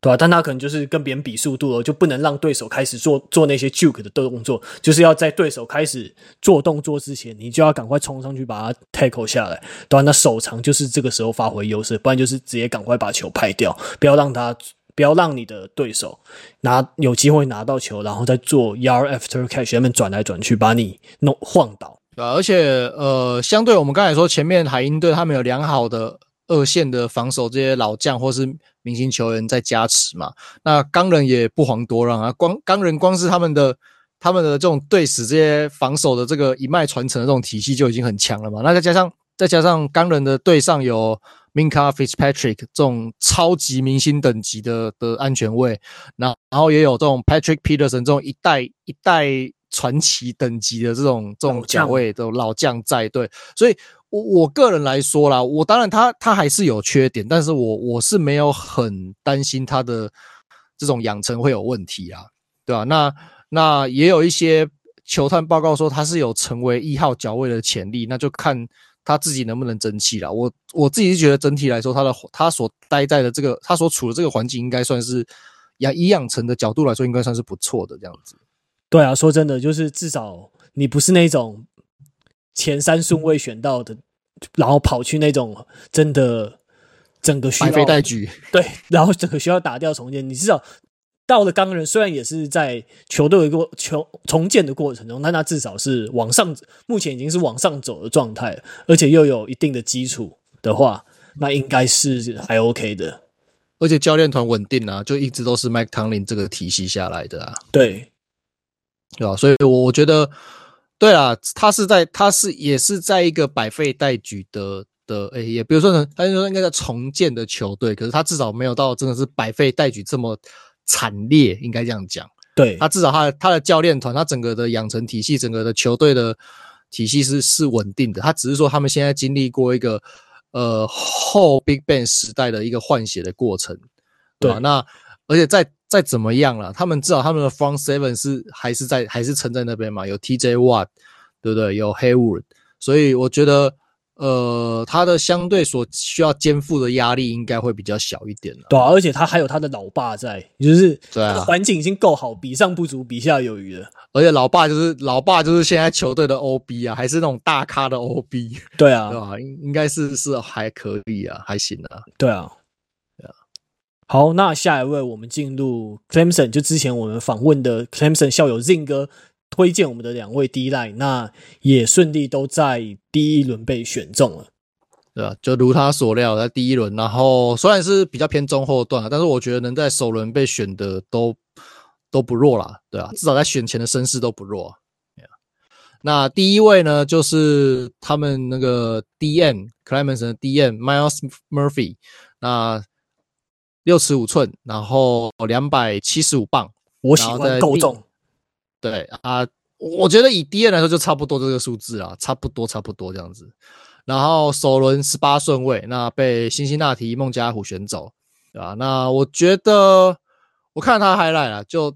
Speaker 1: 对啊，但他可能就是跟别人比速度了，就不能让对手开始做做那些 juke 的动作，就是要在对手开始做动作之前，你就要赶快冲上去把他 tackle 下来。对啊，那手长就是这个时候发挥优势，不然就是直接赶快把球拍掉，不要让他，不要让你的对手拿有机会拿到球，然后再做 yard after catch，他们转来转去把你弄晃倒。
Speaker 2: 对，而且呃，相对我们刚才说前面海鹰队他们有良好的二线的防守，这些老将或是。明星球员在加持嘛，那钢人也不遑多让啊。光钢人光是他们的他们的这种队史，这些防守的这个一脉传承的这种体系就已经很强了嘛。那再加上再加上钢人的队上有 Minkah Fitzpatrick 这种超级明星等级的的安全卫，那然后也有这种 Patrick Peterson 这种一代一代传奇等级的这种这种角卫的老将在队，所以。我我个人来说啦，我当然他他还是有缺点，但是我我是没有很担心他的这种养成会有问题啊，对吧？那那也有一些球探报告说他是有成为一号角位的潜力，那就看他自己能不能争气了。我我自己是觉得整体来说，他的他所待在的这个他所处的这个环境应该算是养以养成的角度来说，应该算是不错的这样子。
Speaker 1: 对啊，说真的，就是至少你不是那种前三顺位选到的，然后跑去那种真的整个需要
Speaker 2: 百废待举，
Speaker 1: 对，然后整个需要打掉重建，你至少。到了钢人，虽然也是在球队一个球重建的过程中，但他至少是往上，目前已经是往上走的状态，而且又有一定的基础的话，那应该是还 OK 的。
Speaker 2: 而且教练团稳定啊，就一直都是麦康林这个体系下来的啊。
Speaker 1: 对，
Speaker 2: 对吧？所以我我觉得，对啊，他是在，他是也是在一个百废待举的的，诶、欸，也比如说呢，他就说应该在重建的球队，可是他至少没有到真的是百废待举这么。惨烈，应该这样讲。
Speaker 1: 对，他
Speaker 2: 至少他的他的教练团，他整个的养成体系，整个的球队的体系是是稳定的。他只是说他们现在经历过一个呃后 Big Bang 时代的一个换血的过程，对吧？对，那而且再再怎么样了，他们至少他们的 Front Seven 是还是在还是撑在那边嘛？有 TJ Watt，对不对？有 Hayward，所以我觉得。呃，他的相对所需要肩负的压力应该会比较小一点了。
Speaker 1: 对啊，而且他还有他的老爸在，就是对啊，环境已经够好，比上不足，比下有余了。
Speaker 2: 而且老爸就是老爸，就是现在球队的 OB 啊，还是那种大咖的 OB。
Speaker 1: 对啊，
Speaker 2: 对吧？应应该是是还可以啊，还行啊，
Speaker 1: 对啊。好，那下一位我们进入 Clemson，就之前我们访问的 Clemson 校友 Zing 哥。推荐我们的两位 D-line，那也顺利都在第一轮被选中了，
Speaker 2: 对啊，就如他所料，在第一轮，然后虽然是比较偏中后段，但是我觉得能在首轮被选的都都不弱啦，对啊，至少在选前的声势都不弱。那第一位呢，就是他们那个 DM Clemson 的 D M Miles Murphy，那六尺五寸，然后两百七十五磅，
Speaker 1: 我喜欢够重。
Speaker 2: 对啊，我觉得以 D N 来说就差不多这个数字啊，差不多差不多这样子。然后首轮十八顺位，那被辛辛那提孟加拉虎选走，对吧？那我觉得我看到他 highlight 了，就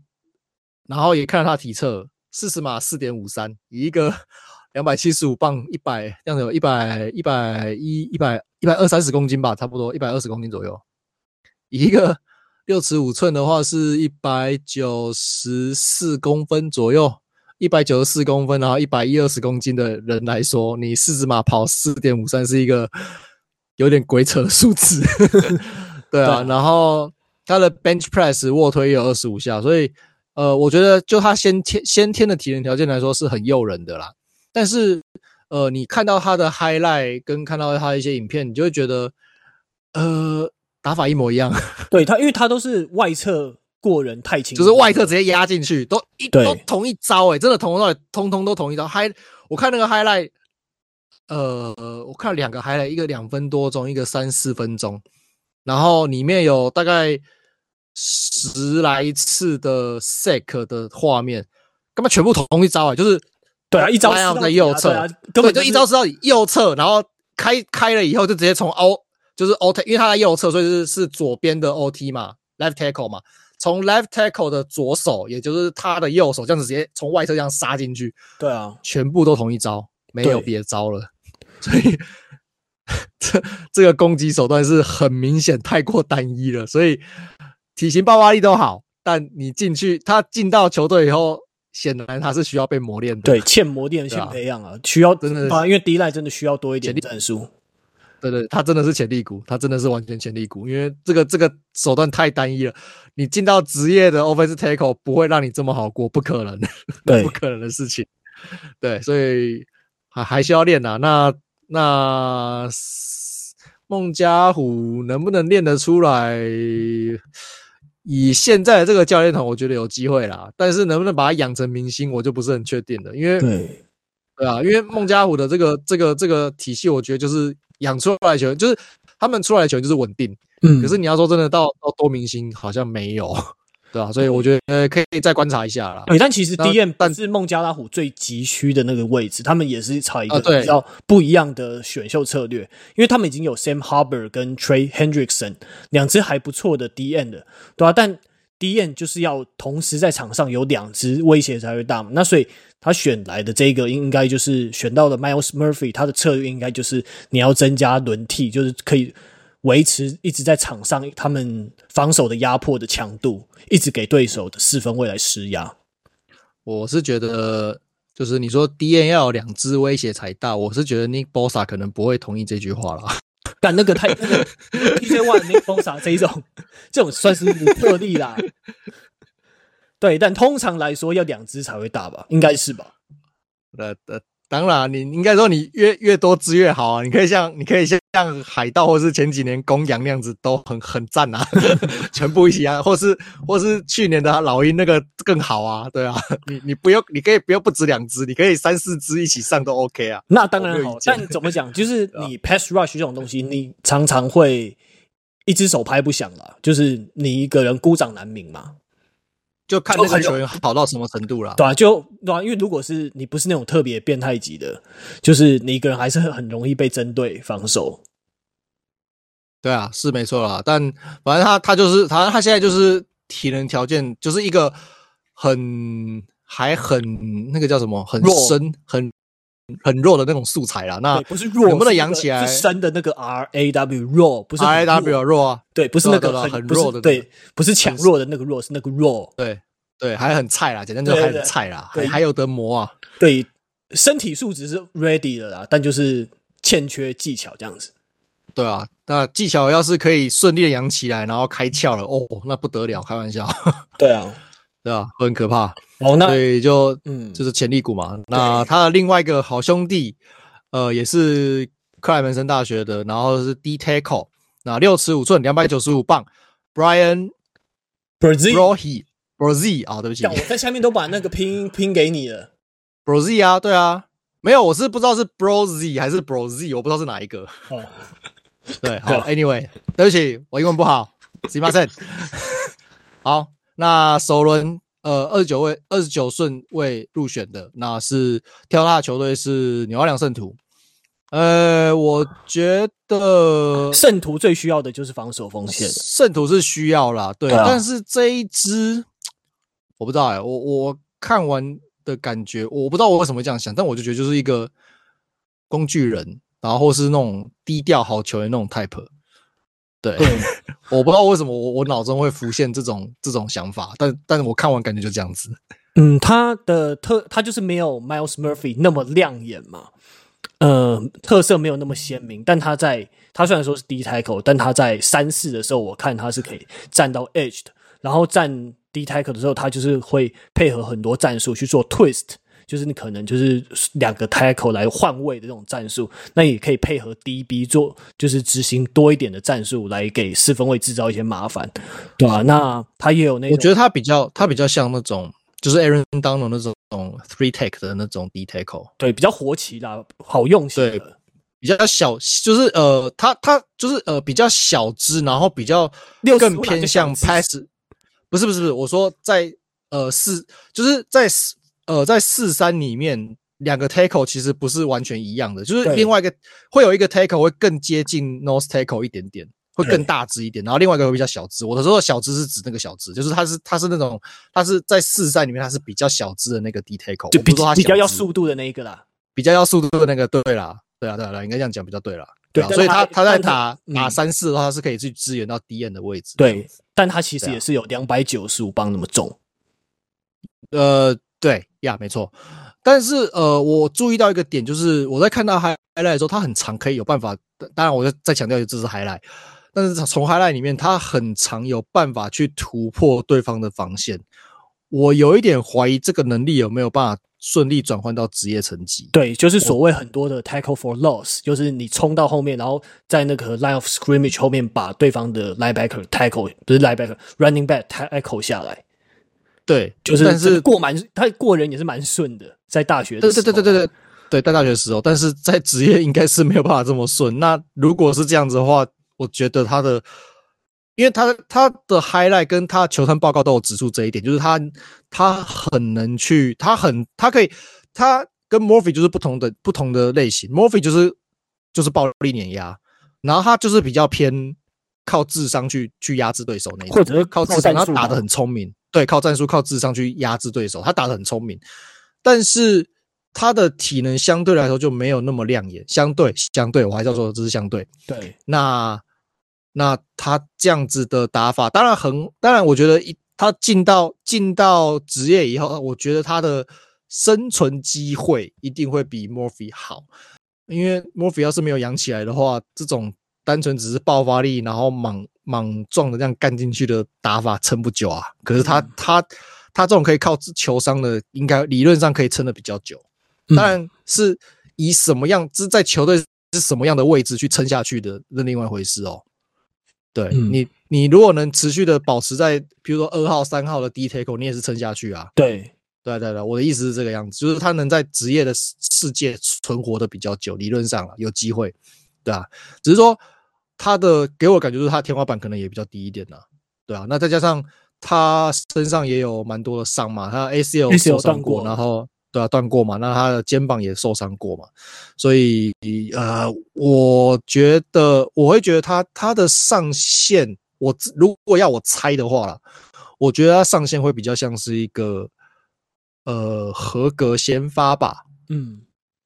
Speaker 2: 然后也看到他体测四十码四点五三，以一个 两百七十五磅一百这样子有一百一百一一百一百二三十公斤吧，差不多一百二十公斤左右，以一个。六尺五寸的话是一百九十四公分左右，一百九十四公分，然后一百一二十公斤的人来说，你四十码跑四点五三是一个 有点鬼扯的数字。对啊，对然后他的 bench press 卧推也有二十五下，所以呃，我觉得就他先天先天的体能条件来说是很诱人的啦。但是呃，你看到他的 highlight 跟看到他一些影片，你就会觉得呃。打法一模一样，
Speaker 1: 对他，因为他都是外侧过人太轻，
Speaker 2: 就是外侧直接压进去，都一都同一招诶、欸、真的从头到尾通通都同一招。嗨，我看那个 highlight，呃，我看两个 highlight，一个两分多钟，一个三四分钟，然后里面有大概十来次的 sack 的画面，干嘛全部同一招啊、欸？就是
Speaker 1: 对啊，一招
Speaker 2: 在右侧、啊，根本就一招是到右侧，然后开开了以后就直接从凹。就是 OT，因为他在右侧，所以是是左边的 OT 嘛，left tackle 嘛。从 left tackle 的左手，也就是他的右手，这样子直接从外侧这样杀进去。
Speaker 1: 对啊，
Speaker 2: 全部都同一招，没有别招了。所以这这个攻击手段是很明显太过单一了。所以体型爆发力都好，但你进去，他进到球队以后，显然他是需要被磨练的。
Speaker 1: 对，欠磨练，欠培养啊，需要真的啊，因为 D-line 真的需要多一点战术。
Speaker 2: 对对，他真的是潜力股，他真的是完全潜力股，因为这个这个手段太单一了。你进到职业的 offensive tackle 不会让你这么好过，不可能，对，不可能的事情。对，所以还还需要练呐。那那孟加虎能不能练得出来？以现在的这个教练团，我觉得有机会啦。但是能不能把他养成明星，我就不是很确定了。因为对，对啊，因为孟加虎的这个这个这个体系，我觉得就是。养出来的球员就是他们出来的球员就是稳定，嗯，可是你要说真的到到多明星好像没有，对吧？所以我觉得呃可以再观察一下啦。
Speaker 1: 对，但其实 DM 但是孟加拉虎最急需的那个位置，他们也是采一个比较不一样的选秀策略，因为他们已经有 Sam Hubbard 跟 Trey Hendrickson 两支还不错的 DM 的，对吧？但 D.N. 就是要同时在场上有两只威胁才会大嘛，那所以他选来的这个应该就是选到的 Miles Murphy，他的策略应该就是你要增加轮替，就是可以维持一直在场上他们防守的压迫的强度，一直给对手的四分卫来施压。
Speaker 2: 我是觉得，就是你说 D.N 要有两只威胁才大，我是觉得 Nick Bosa 可能不会同意这句话了。
Speaker 1: 但那个太 那个 TJ Watt Nick Bosa 这一种，这种算是特例啦。对，但通常来说要两只才会大吧？应该是吧？
Speaker 2: 呃呃。当然，你应该说你越越多只越好啊！你可以像你可以像像海盗，或是前几年公羊那样子，都很很赞啊，全部一起啊，或是或是去年的老鹰那个更好啊，对啊，你你不用，你可以不用不止两只，你可以三四只一起上都 OK 啊。
Speaker 1: 那当然好，但怎么讲，就是你 pass rush 这种东西，你常常会一只手拍不响了，就是你一个人孤掌难鸣嘛。
Speaker 2: 就看那个球员好到什么程度了，
Speaker 1: 对啊，就对啊，因为如果是你不是那种特别变态级的，就是你一个人还是很容易被针对防守。
Speaker 2: 对啊，是没错啦，但反正他他就是他他现在就是体能条件就是一个很还很那个叫什么很深弱很很弱的那种素材啦。那
Speaker 1: 不是弱，
Speaker 2: 能不能养起来？
Speaker 1: 是深的那个 R A W 弱，不是
Speaker 2: R A W 弱啊？
Speaker 1: 对，不是那个
Speaker 2: 很，很弱的，
Speaker 1: 对，不是强弱的那个弱，是那个弱。
Speaker 2: 对对，还很菜啦，简单就还很菜啦，还还有得磨啊。
Speaker 1: 对，身体素质是 ready 的啦，但就是欠缺技巧这样子。
Speaker 2: 对啊，那技巧要是可以顺利的养起来，然后开窍了，哦，那不得了，开玩笑。
Speaker 1: 对啊，
Speaker 2: 对啊，很可怕。
Speaker 1: 哦，那
Speaker 2: 所以就嗯，就是潜力股嘛。那他的另外一个好兄弟，呃，也是克莱门森大学的，然后是 D tackle，那六尺五寸，两百九十五磅，Bryan Bresee，Bresee 啊，对不起，
Speaker 1: 我在下面都把那个拼音拼给你了，
Speaker 2: Bresee 啊，对啊，没有，我是不知道是 Bresee 还是 Bresee，我不知道是哪一个。哦，对，好，Anyway，对不起，我英文不好，すみません。好， 那首轮。呃，二十九位，二十九顺位入选的，那是挑他的球队是纽奥良圣徒。呃，我觉得
Speaker 1: 圣徒最需要的就是防守锋线，
Speaker 2: 圣徒是需要啦，对，对啊，但是这一支我不知道哎、欸，我我看完的感觉，我不知道我为什么会这样想，但我就觉得就是一个工具人，然后或是那种低调好球员那种 type。对，我不知道为什么我我脑中会浮现这种这种想法，但但是我看完感觉就这样子。
Speaker 1: 嗯，他的特他就是没有 Miles Murphy 那么亮眼嘛，呃，特色没有那么鲜明。但他在他虽然说是 D tackle，但他在三四的时候，我看他是可以站到 edge 的，然后站 D tackle 的时候，他就是会配合很多战术去做 twist。就是你可能就是两个 tackle 来换位的这种战术，那也可以配合 DB 做，就是执行多一点的战术来给四分卫制造一些麻烦，对吧、啊？那他也有那种，
Speaker 2: 我觉得他比较他比较像那种，就是 Aaron Donald 那种 three tech 的那种 D tackle，
Speaker 1: 对，比较活棋啦，好用
Speaker 2: 对，比较小，就是呃，他他就是呃比较小只，然后比较更偏向 pass，不是不是不是，我说在呃四就是在。呃，在四三里面，两个 tackle 其实不是完全一样的，就是另外一个会有一个 tackle 会更接近 nose tackle 一点点，会更大只一点，然后另外一个会比较小只。我的时候小只是指那个小只，就是它是它是那种它是在四三里面它是比较小只的那个 D tackle，
Speaker 1: 就比比较要速度的那一个啦，
Speaker 2: 比较要速度的那个，对啦，对啊，对啊，应该这样讲比较对啦。对啊，所以他他在打打三四的话，他是可以去支援到 D N 的位置。
Speaker 1: 对，但他其实也是有两百九十五磅那么重，
Speaker 2: 呃。对呀，没错，但是呃，我注意到一个点，就是我在看到 highlight 的时候，他很常可以有办法。当然，我就再强调，这是 highlight，但是从 highlight 里面，他很常有办法去突破对方的防线。我有一点怀疑这个能力有没有办法顺利转换到职业层级。
Speaker 1: 对，就是所谓很多的 tackle for loss，就是你冲到后面，然后在那个 line of scrimmage 后面把对方的 linebacker tackle，不是 linebacker running back tackle 下来。
Speaker 2: 对，
Speaker 1: 就是，但是过蛮他过人也是蛮顺的，在大学的时候，
Speaker 2: 对对对对对对，对，在大学的时候，但是在职业应该是没有办法这么顺。那如果是这样子的话，我觉得他的，因为他他的 highlight 跟他球探报告都有指出这一点，就是他他很能去，他很他可以，他跟 Murphy 就是不同的不同的类型，Murphy 就是就是暴力碾压，然后他就是比较偏靠智商去去压制对手那一种，
Speaker 1: 或者是靠
Speaker 2: 智商，他打得很聪明。对，靠战术、靠智商去压制对手，他打得很聪明，但是他的体能相对来说就没有那么亮眼。相对，相对，我还是要说这是相对。
Speaker 1: 对，
Speaker 2: 那那他这样子的打法，当然很，当然我觉得一他进到进到职业以后，我觉得他的生存机会一定会比 Murphy 好，因为 Murphy 要是没有养起来的话，这种单纯只是爆发力，然后莽莽撞的这样干进去的打法撑不久啊。可是他、嗯、他他这种可以靠球商的，应该理论上可以撑的比较久，当然是以什么样，是在球队是什么样的位置去撑下去的，是另外一回事哦。对、嗯、你，你如果能持续的保持在，比如说二号、三号的 D tackle，你也是撑下去啊。
Speaker 1: 对，
Speaker 2: 对，对，对，我的意思是这个样子，就是他能在职业的世界存活的比较久，理论上啊，有机会，对啊。只是说他的给我感觉就是他天花板可能也比较低一点呐，对啊。那再加上他身上也有蛮多的伤嘛，他 ACL 受伤过，然后。对啊，断过嘛，那他的肩膀也受伤过嘛，所以呃，我觉得我会觉得他他的上限，我如果要我猜的话啦，我觉得他上限会比较像是一个呃合格先发吧，嗯，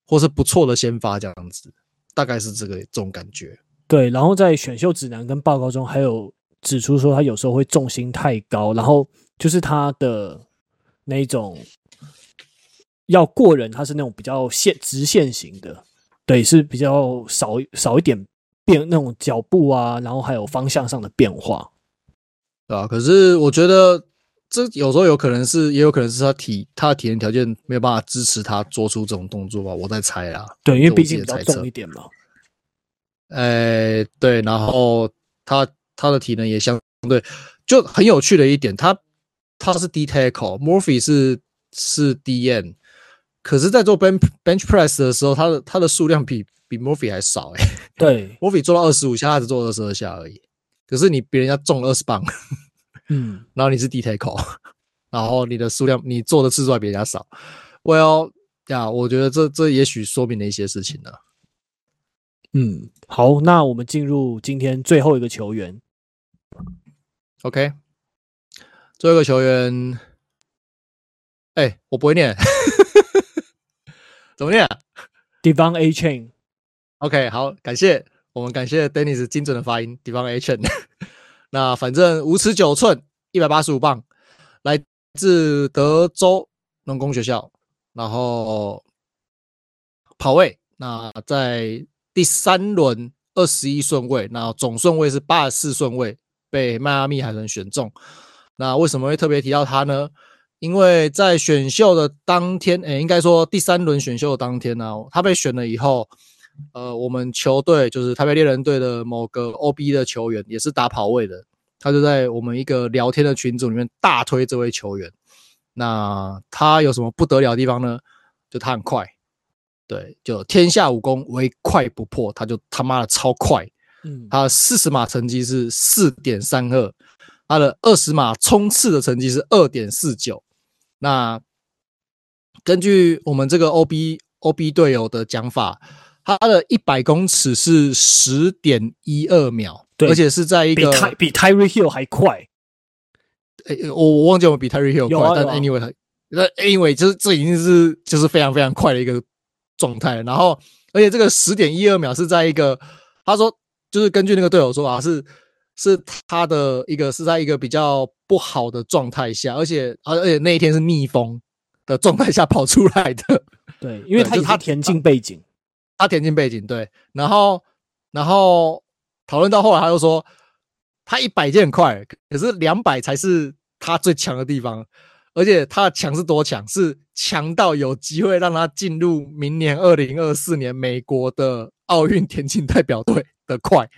Speaker 2: 或是不错的先发这样子，大概是这个这种感觉。
Speaker 1: 对，然后在选秀指南跟报告中还有指出说，他有时候会重心太高，然后就是他的那种。要过人，他是那种比较线直线型的，对，是比较少少一点变那种脚步啊，然后还有方向上的变化，
Speaker 2: 对啊，可是我觉得这有时候有可能是，也有可能是他体他的体能条件没有办法支持他做出这种动作吧，我在猜啦。
Speaker 1: 对，因为毕竟比较重一点嘛。
Speaker 2: 哎，对，然后他他的体能也相对就很有趣的一点，他他是 D tackle，Murphy 是是 DN。可是，在做 bench bench press 的时候，他的他的数量比比 Murphy 还少哎、欸。
Speaker 1: 对，
Speaker 2: Murphy 做到二十五下，他只做二十二下而已。可是你别人家重二十磅，嗯，然后你是 D tackle，然后你的数量你做的次数还比人家少。Well，呀，我觉得这这也许说明了一些事情呢。
Speaker 1: 嗯，好，那我们进入今天最后一个球员。
Speaker 2: OK，最后一个球员，哎、欸，我不会念。怎么念
Speaker 1: ？De'Von Achane。
Speaker 2: OK，好，感谢我们感谢 Dennis 精准的发音，De'Von Achane。那反正五尺九寸，一百八十五磅，来自德州农工学校，然后跑位，那在第三轮二十一顺位，那总顺位是八十四顺位，被迈阿密海豚选中。那为什么会特别提到他呢？因为在选秀的当天，诶、应该说第三轮选秀的当天呢、他被选了以后，呃，我们球队就是台北猎人队的某个 OB 的球员，也是打跑位的，他就在我们一个聊天的群组里面大推这位球员。那他有什么不得了的地方呢？就他很快，对，就天下武功唯快不破，他就他妈的超快，嗯，他的四十码成绩是四点三二，他的二十码冲刺的成绩是二点四九。那根据我们这个 OB OB 队友的讲法，他的一百公尺是十点一二秒，对，而且是在一个
Speaker 1: 比比 Tyreek Hill 还快。
Speaker 2: 诶，我我忘记我们比 Tyreek Hill 快，啊、但 anyway，那 anyway 就是这已经是就是非常非常快的一个状态。然后，而且这个十点一二秒是在一个他说就是根据那个队友说法是。是他的一个是在一个比较不好的状态下，而且而且那一天是逆风的状态下跑出来的。
Speaker 1: 对，因为他他田径背景，
Speaker 2: 他田径背景对。然后然后讨论到后来，他就说他一百已经很快，可是两百才是他最强的地方。而且他的强是多强？是强到有机会让他进入明年二零二四年美国的奥运田径代表队的快。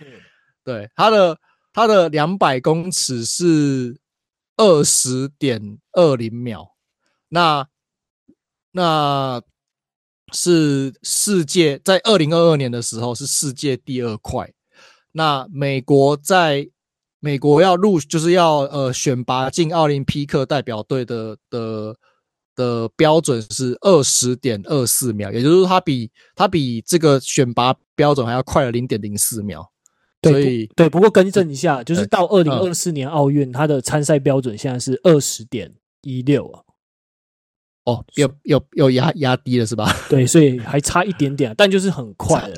Speaker 2: 对他的。他的两百公尺是二十点二零秒，那那是世界在二零二二年的时候是世界第二快。那美国在美国要入就是要呃选拔进奥林匹克代表队的的的标准是二十点二四秒，也就是说他比它比这个选拔标准还要快了零点零四秒。
Speaker 1: 对，所以对，不过更正一下，就是到二零二四年奥运，它的参赛标准现在是二十点一六啊。
Speaker 2: 哦，有有有压压低了是吧？
Speaker 1: 对，所以还差一点点，但就是很 快了。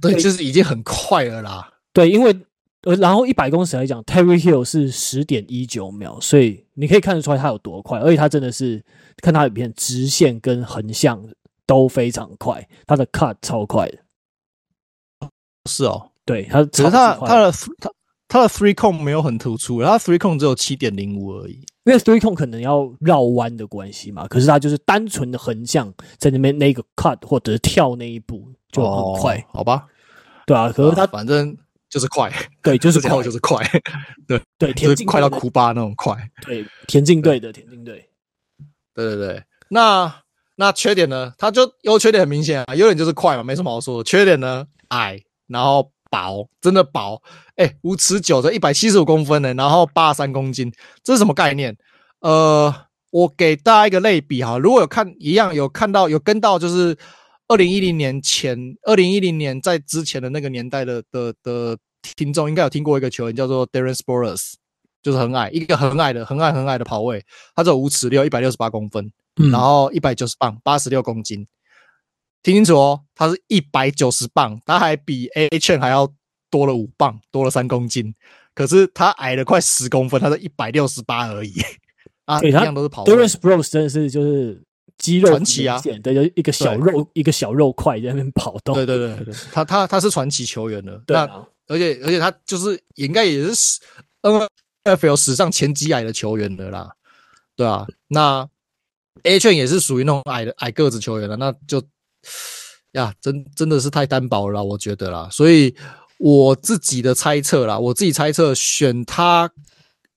Speaker 2: 对，就是已经很快了啦。
Speaker 1: 对，因为呃，然后一百公尺来讲，Terry Hill 是十点一九秒，所以你可以看得出来他有多快，而且他真的是看他影片直线跟横向都非常快，他的 cut 超快的。
Speaker 2: 是哦，
Speaker 1: 对，他
Speaker 2: 只是他他的他他的 three cone 没有很突出，他 three cone 只有七点零五而已，
Speaker 1: 因为 three cone 可能要绕弯的关系嘛，可是他就是单纯的横向在那边那个 cut 或者是跳那一步就很快，
Speaker 2: 哦、好吧？
Speaker 1: 对啊，可是他、
Speaker 2: 啊、反正。就是快，
Speaker 1: 对，就是 快，
Speaker 2: 就是快，对
Speaker 1: 对，田径
Speaker 2: 快到哭巴那种快，
Speaker 1: 对，田径队的田径队，
Speaker 2: 对对对。那那缺点呢？它就优缺点很明显啊，优点就是快嘛，没什么好说的。缺点呢，矮，然后薄，真的薄。哎、欸，五尺九的一百七十五公分呢，然后八十三公斤，这是什么概念？呃，我给大家一个类比哈，如果有看一样有看到有跟到就是。二零一零年前，二零一零年在之前的那个年代的的的听众应该有听过一个球员叫做 Darren Sproles，就是很矮，一个很矮的、很矮、很矮的跑位，他只有五尺六，一百六十八公分，嗯、然后一百九十磅，八十六公斤。听清楚哦，他是一百九十磅，他还比 Achane 还要多了五磅，多了三公斤。可是他矮了快十公分，他是一百六十八而已。啊，一样都是跑位。
Speaker 1: Darren Sproles 真的是就是。肌肉
Speaker 2: 传奇啊，
Speaker 1: 对，就一个小肉，一个小肉块在那边跑动。
Speaker 2: 对对对对，他他他是传奇球员的，对、啊，而且而且他就是应该也是 NFL 史上前几矮的球员的啦，对啊，那 Achane 也是属于那种矮的矮个子球员的，那就呀，真真的是太单薄了，我觉得啦，所以我自己的猜测啦，我自己猜测选他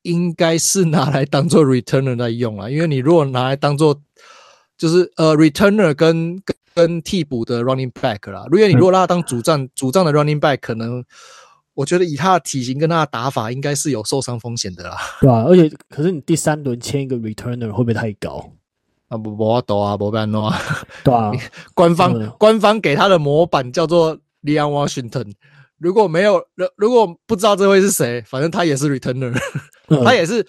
Speaker 2: 应该是拿来当做 returner 在用啊，因为你如果拿来当做就是呃，returner 跟跟跟替补的 running back 啦。如果你如果让他当主战、嗯、主战的 running back，可能我觉得以他的体型跟他的打法，应该是有受伤风险的啦。
Speaker 1: 对啊，而且可是你第三轮签一个 returner 会不会太高？
Speaker 2: 啊不不多啊，不办啊。
Speaker 1: 对啊，
Speaker 2: 官方官方给他的模板叫做 Leon Washington。如果没有，如果不知道这位是谁，反正他也是 returner，、嗯、他也是。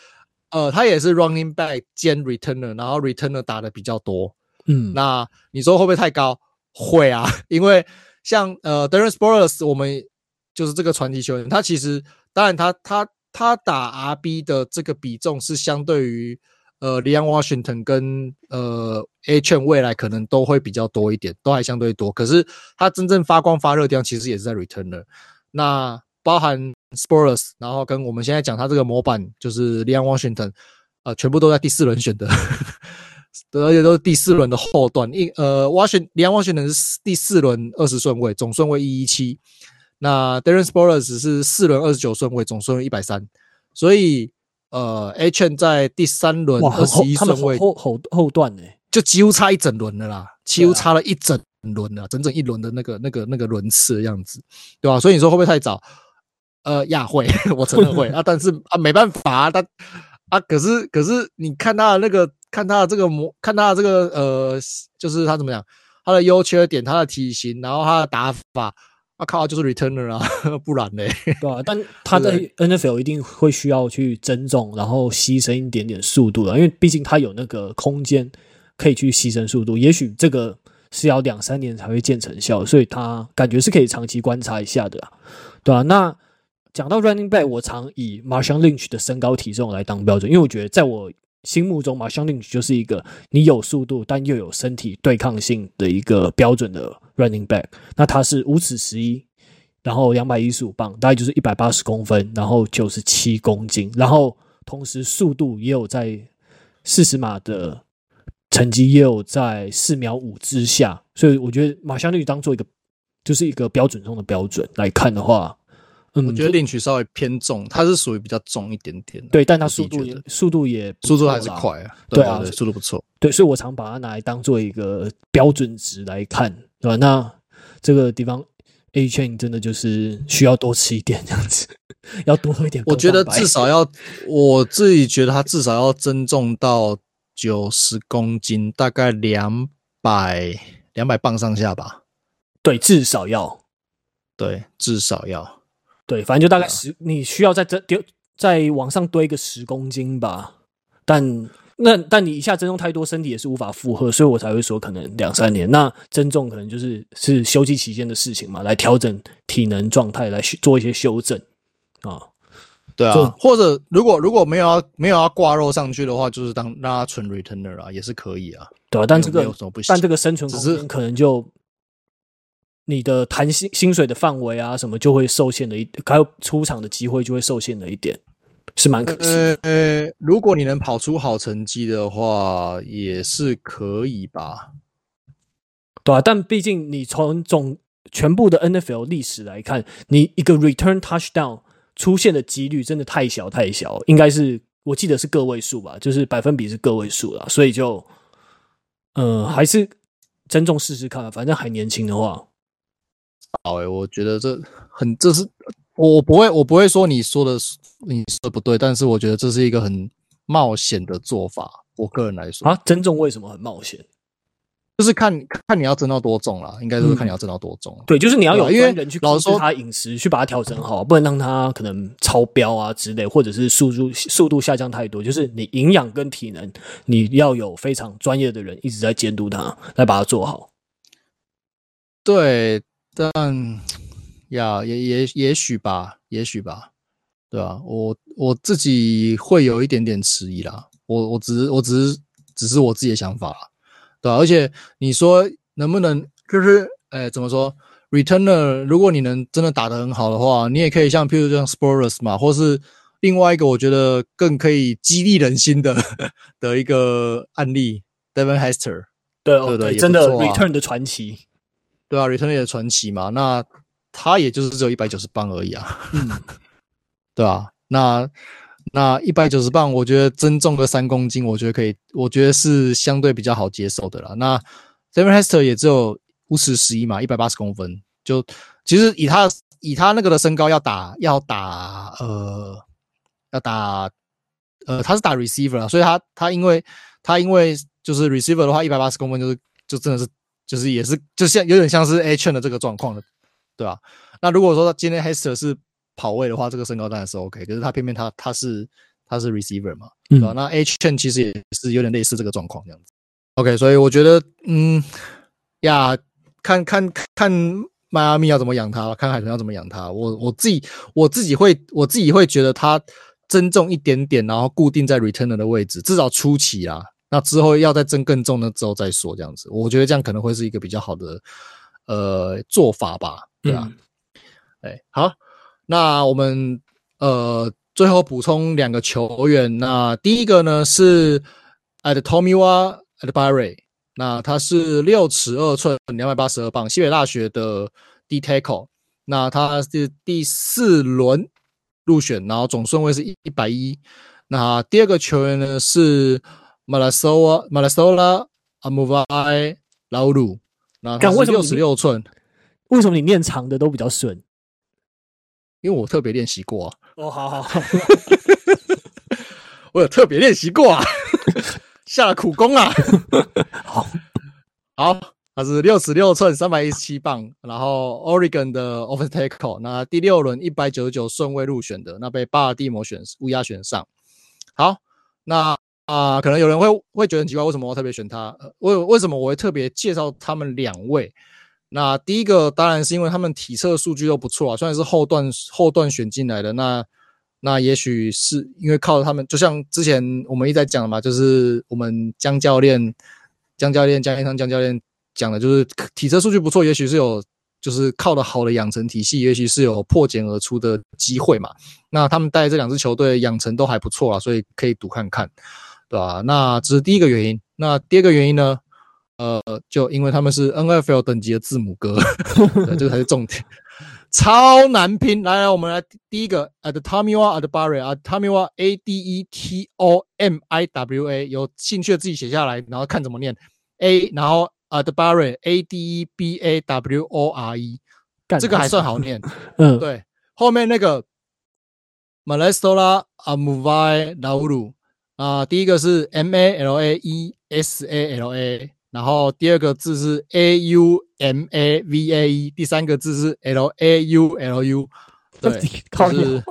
Speaker 2: 呃，他也是 running back 兼 returner，然后 returner 打的比较多。嗯，那你说会不会太高？会啊，因为像呃 Darren Sproles 我们就是这个传奇球员，他其实当然他他他打 RB 的这个比重是相对于呃 Leon Washington 跟呃 Achane 未来可能都会比较多一点，都还相对多。可是他真正发光发热的地方其实也是在 returner。那包含 Sproles，然后跟我们现在讲他这个模板就是 Leon Washington，呃，全部都在第四轮选的，而且都是第四轮的后段。一呃，Washington Leon Washington 是第四轮二十顺位，总顺位一一七。那 Darren Sproles 是四轮二十九顺位，总顺位一百三。所以呃，Achane 在第三轮二十一顺位
Speaker 1: 后后后段呢，
Speaker 2: 就几乎差一整轮了啦，几乎差了一整轮了，整整一轮的那个那个那个轮次的样子，对吧？所以你说会不会太早？呃，亚会，我承认会啊，但是啊，没办法啊，他啊，可是可是，你看他的那个，看他的这个模，看他的这个呃，就是他怎么讲，他的优缺点，他的体型，然后他的打法，啊靠，就是 returner 啊，不然嘞，
Speaker 1: 对啊，但他在 NFL 一定会需要去增重，然后牺牲一点点速度的，因为毕竟他有那个空间可以去牺牲速度，也许这个是要两三年才会见成效，所以他感觉是可以长期观察一下的，对啊，那。讲到 running back，我常以 Marshawn Lynch 的身高体重来当标准，因为我觉得在我心目中，Marshawn Lynch 就是一个你有速度但又有身体对抗性的一个标准的 running back。那他是五尺十一，然后两百一十五磅，大概就是一百八十公分，然后九十七公斤，然后同时速度也有在四十码的成绩也有在四秒五之下，所以我觉得 Marshawn Lynch 当做一个就是一个标准中的标准来看的话。
Speaker 2: 嗯，我觉得 Lynch 稍微偏重，它是属于比较重一点点。
Speaker 1: 对，但它速度也速度也
Speaker 2: 速度还是快啊。对啊，速度不错。
Speaker 1: 对，所以我常把它拿来当做一个标准值来看，对吧？那这个地方 Achane 真的就是需要多吃一点这样子，要多喝一点。
Speaker 2: 我觉得至少要，我自己觉得它至少要增重到九十公斤，大概两百两百磅上下吧。
Speaker 1: 对，至少要。
Speaker 2: 对，至少要。
Speaker 1: 对，反正就大概十，你需要再增丢，再往上堆个十公斤吧。但那但你一下增重太多，身体也是无法负荷，所以我才会说可能两三年。那增重可能就是是休息期间的事情嘛，来调整体能状态，来做一些修正。啊。
Speaker 2: 对啊，或者如果如果没有要没有要挂肉上去的话，就是当让他纯 returner 啊，也是可以啊。
Speaker 1: 对啊，但
Speaker 2: 这个？
Speaker 1: 但这个生存空间可能就你的谈薪薪水的范围啊，什么就会受限了一，还有出场的机会就会受限了一点，是蛮可惜的。
Speaker 2: 呃，呃，如果你能跑出好成绩的话，也是可以吧。
Speaker 1: 对啊，但毕竟你从总全部的 NFL 历史来看，你一个 return touchdown。出现的几率真的太小太小，应该是我记得是个位数吧，就是百分比是个位数啦，所以就，呃，还是珍重试试看，反正还年轻的话。
Speaker 2: 好哎、欸，我觉得这很，这是我不会，我不会说你说的你说的不对，但是我觉得这是一个很冒险的做法。我个人来说
Speaker 1: 啊，增重为什么很冒险？
Speaker 2: 就是看看你要增到多重啦，应该就是看你要增到多重，嗯。对，
Speaker 1: 就是你要有专人去控制他饮食，去把它调整好，不能让他可能超标啊之类，或者是速度速度下降太多。就是你营养跟体能，你要有非常专业的人一直在监督他，来把它做好。
Speaker 2: 对，但呀，也也也许吧，也许吧，对啊，我我自己会有一点点迟疑啦。我我只是我只是只是我自己的想法啦。对、啊，而且你说能不能就是，诶怎么说？Returner，如果你能真的打得很好的话，你也可以像譬如像 Sproles 嘛，或是另外一个我觉得更可以激励人心的 的一个案例，Devin Hester，
Speaker 1: 对，
Speaker 2: 对对，
Speaker 1: 对，真的 Return 的传奇，
Speaker 2: 对啊，Return 的传奇嘛，那他也就是只有一百九十磅而已啊，嗯，对啊，那。那一百九十磅，我觉得增重个三公斤，我觉得可以，我觉得是相对比较好接受的啦。那 Devin Hester 也只有五尺十一嘛，一百八十公分，就其实以他以他那个的身高要打要打呃要打呃他是打 receiver 啊，所以他他因为他因为就是 receiver 的话，一百八十公分就是就真的是就是也是就像有点像是 A chain 的这个状况的，对吧？那如果说今天 Hester 是跑位的话，这个身高当然是 OK，可是他偏偏他他是他是 receiver 嘛，对吧？嗯、那 chain 其实也是有点类似这个状况这样子。OK，所以我觉得，嗯呀，看看看迈阿密要怎么养他，看海豚要怎么养他。我我自己我自己会我自己会觉得他增重一点点，然后固定在 returner 的位置，至少初期啊。那之后要再增更重的之后再说这样子。我觉得这样可能会是一个比较好的呃做法吧，对吧？哎、嗯，好。那我们呃最后补充两个球员，那第一个呢是 Adetomiwa Adebawore，那他是六尺二寸，两百八十二磅，西北大学的 D tackle，那他是第四轮入选，然后总顺位是一一百一。那第二个球员呢是 Malasola Malasola Amuvai Laulu，那他是六十六寸。
Speaker 1: 为什么你念长的都比较顺？
Speaker 2: 因为我特别练习过啊！
Speaker 1: 哦，好好好，
Speaker 2: 我有特别练习过啊，下了苦功啊！
Speaker 1: 好，
Speaker 2: 好，他是六十六寸，三百一十七磅，然后 Oregon 的 Offensive Tackle，那第六轮一百九十九顺位入选的，那被巴尔的摩选乌鸦选上。好，那啊、可能有人会会觉得很奇怪，为什么我特别选他？为为什么我会特别介绍他们两位？那第一个当然是因为他们体测数据都不错啊，虽然是后段后段选进来的，那那也许是因为靠他们，就像之前我们一直在讲的嘛，就是我们江教练、江教练、江一昌江教练讲的，就是体测数据不错，也许是有就是靠的好的养成体系，也许是有破茧而出的机会嘛。那他们带这两支球队养成都还不错啊，所以可以赌看看，对吧？那这是第一个原因。那第二个原因呢？呃，就因为他们是 NFL 等级的字母哥，对，这个才是重点，超难拼。来来，我们来第一个，Adetomiwa Adebawore，Adetomiwa A D E T O M I W A，有兴趣的自己写下来，然后看怎么念 A，然后 Adebawore A D E B A W O R E，这个还算好念。嗯，对，后面那个 Malastola Amuvai Laulu 啊，第一个是 M A L A E S A L A。然后第二个字是 A U M A V A E，第三个字是 L A U L U，对，就是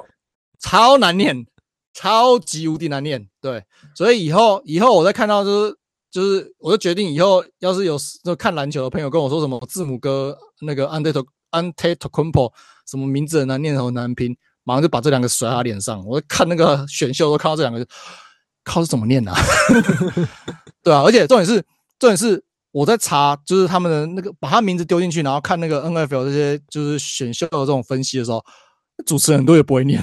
Speaker 2: 超难念，超级无敌难念，对，所以以后以后我再看到就是就是，我就决定以后要是有就看篮球的朋友跟我说什么字母哥那个 Antetokounmpo 什么名字很难念很难拼，马上就把这两个甩他脸上。我看那个选秀都看到这两个，靠是怎么念啊？对啊，而且重点是重点是我在查，就是他们的那个把他名字丢进去，然后看那个 NFL 这些就是选秀的这种分析的时候，主持人都也不会念，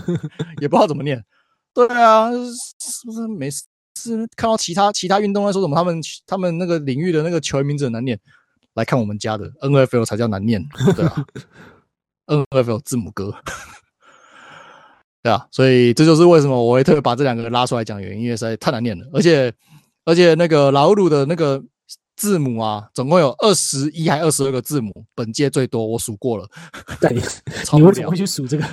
Speaker 2: 也不知道怎么念。对啊，是不是没事？是看到其他其他运动在说什么，他们他们那个领域的那个球员名字很难念，来看我们家的 NFL 才叫难念，对啊，NFL 字母哥，对啊，所以这就是为什么我会特别把这两个拉出来讲原因，因为实在太难念了，而且而且那个老鲁的那个字母啊，总共有二十一还二十二个字母，本届最多我数过了，
Speaker 1: 对，你为什么会去数这个？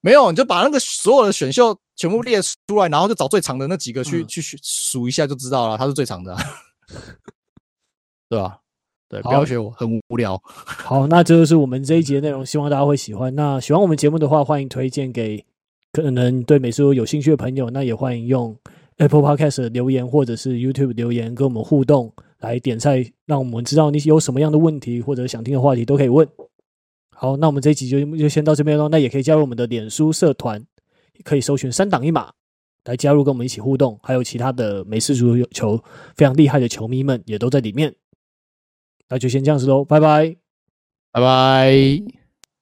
Speaker 2: 没有，你就把那个所有的选秀全部列出来，然后就找最长的那几个去、嗯、去数一下就知道了，它是最长的、啊，对吧？对，不要学我，很无聊。
Speaker 1: 好，那这就是我们这一集的内容，希望大家会喜欢。那喜欢我们节目的话，欢迎推荐给可能对美术有兴趣的朋友。那也欢迎用 Apple Podcast 留言或者是 YouTube 留言跟我们互动，来点菜，让我们知道你有什么样的问题或者想听的话题都可以问。好，那我们这一集就就先到这边喽。那也可以加入我们的脸书社团，可以搜寻“三档一码”来加入，跟我们一起互动。还有其他的美式足球非常厉害的球迷们也都在里面。那就先这样子喽，拜拜，
Speaker 2: 拜拜。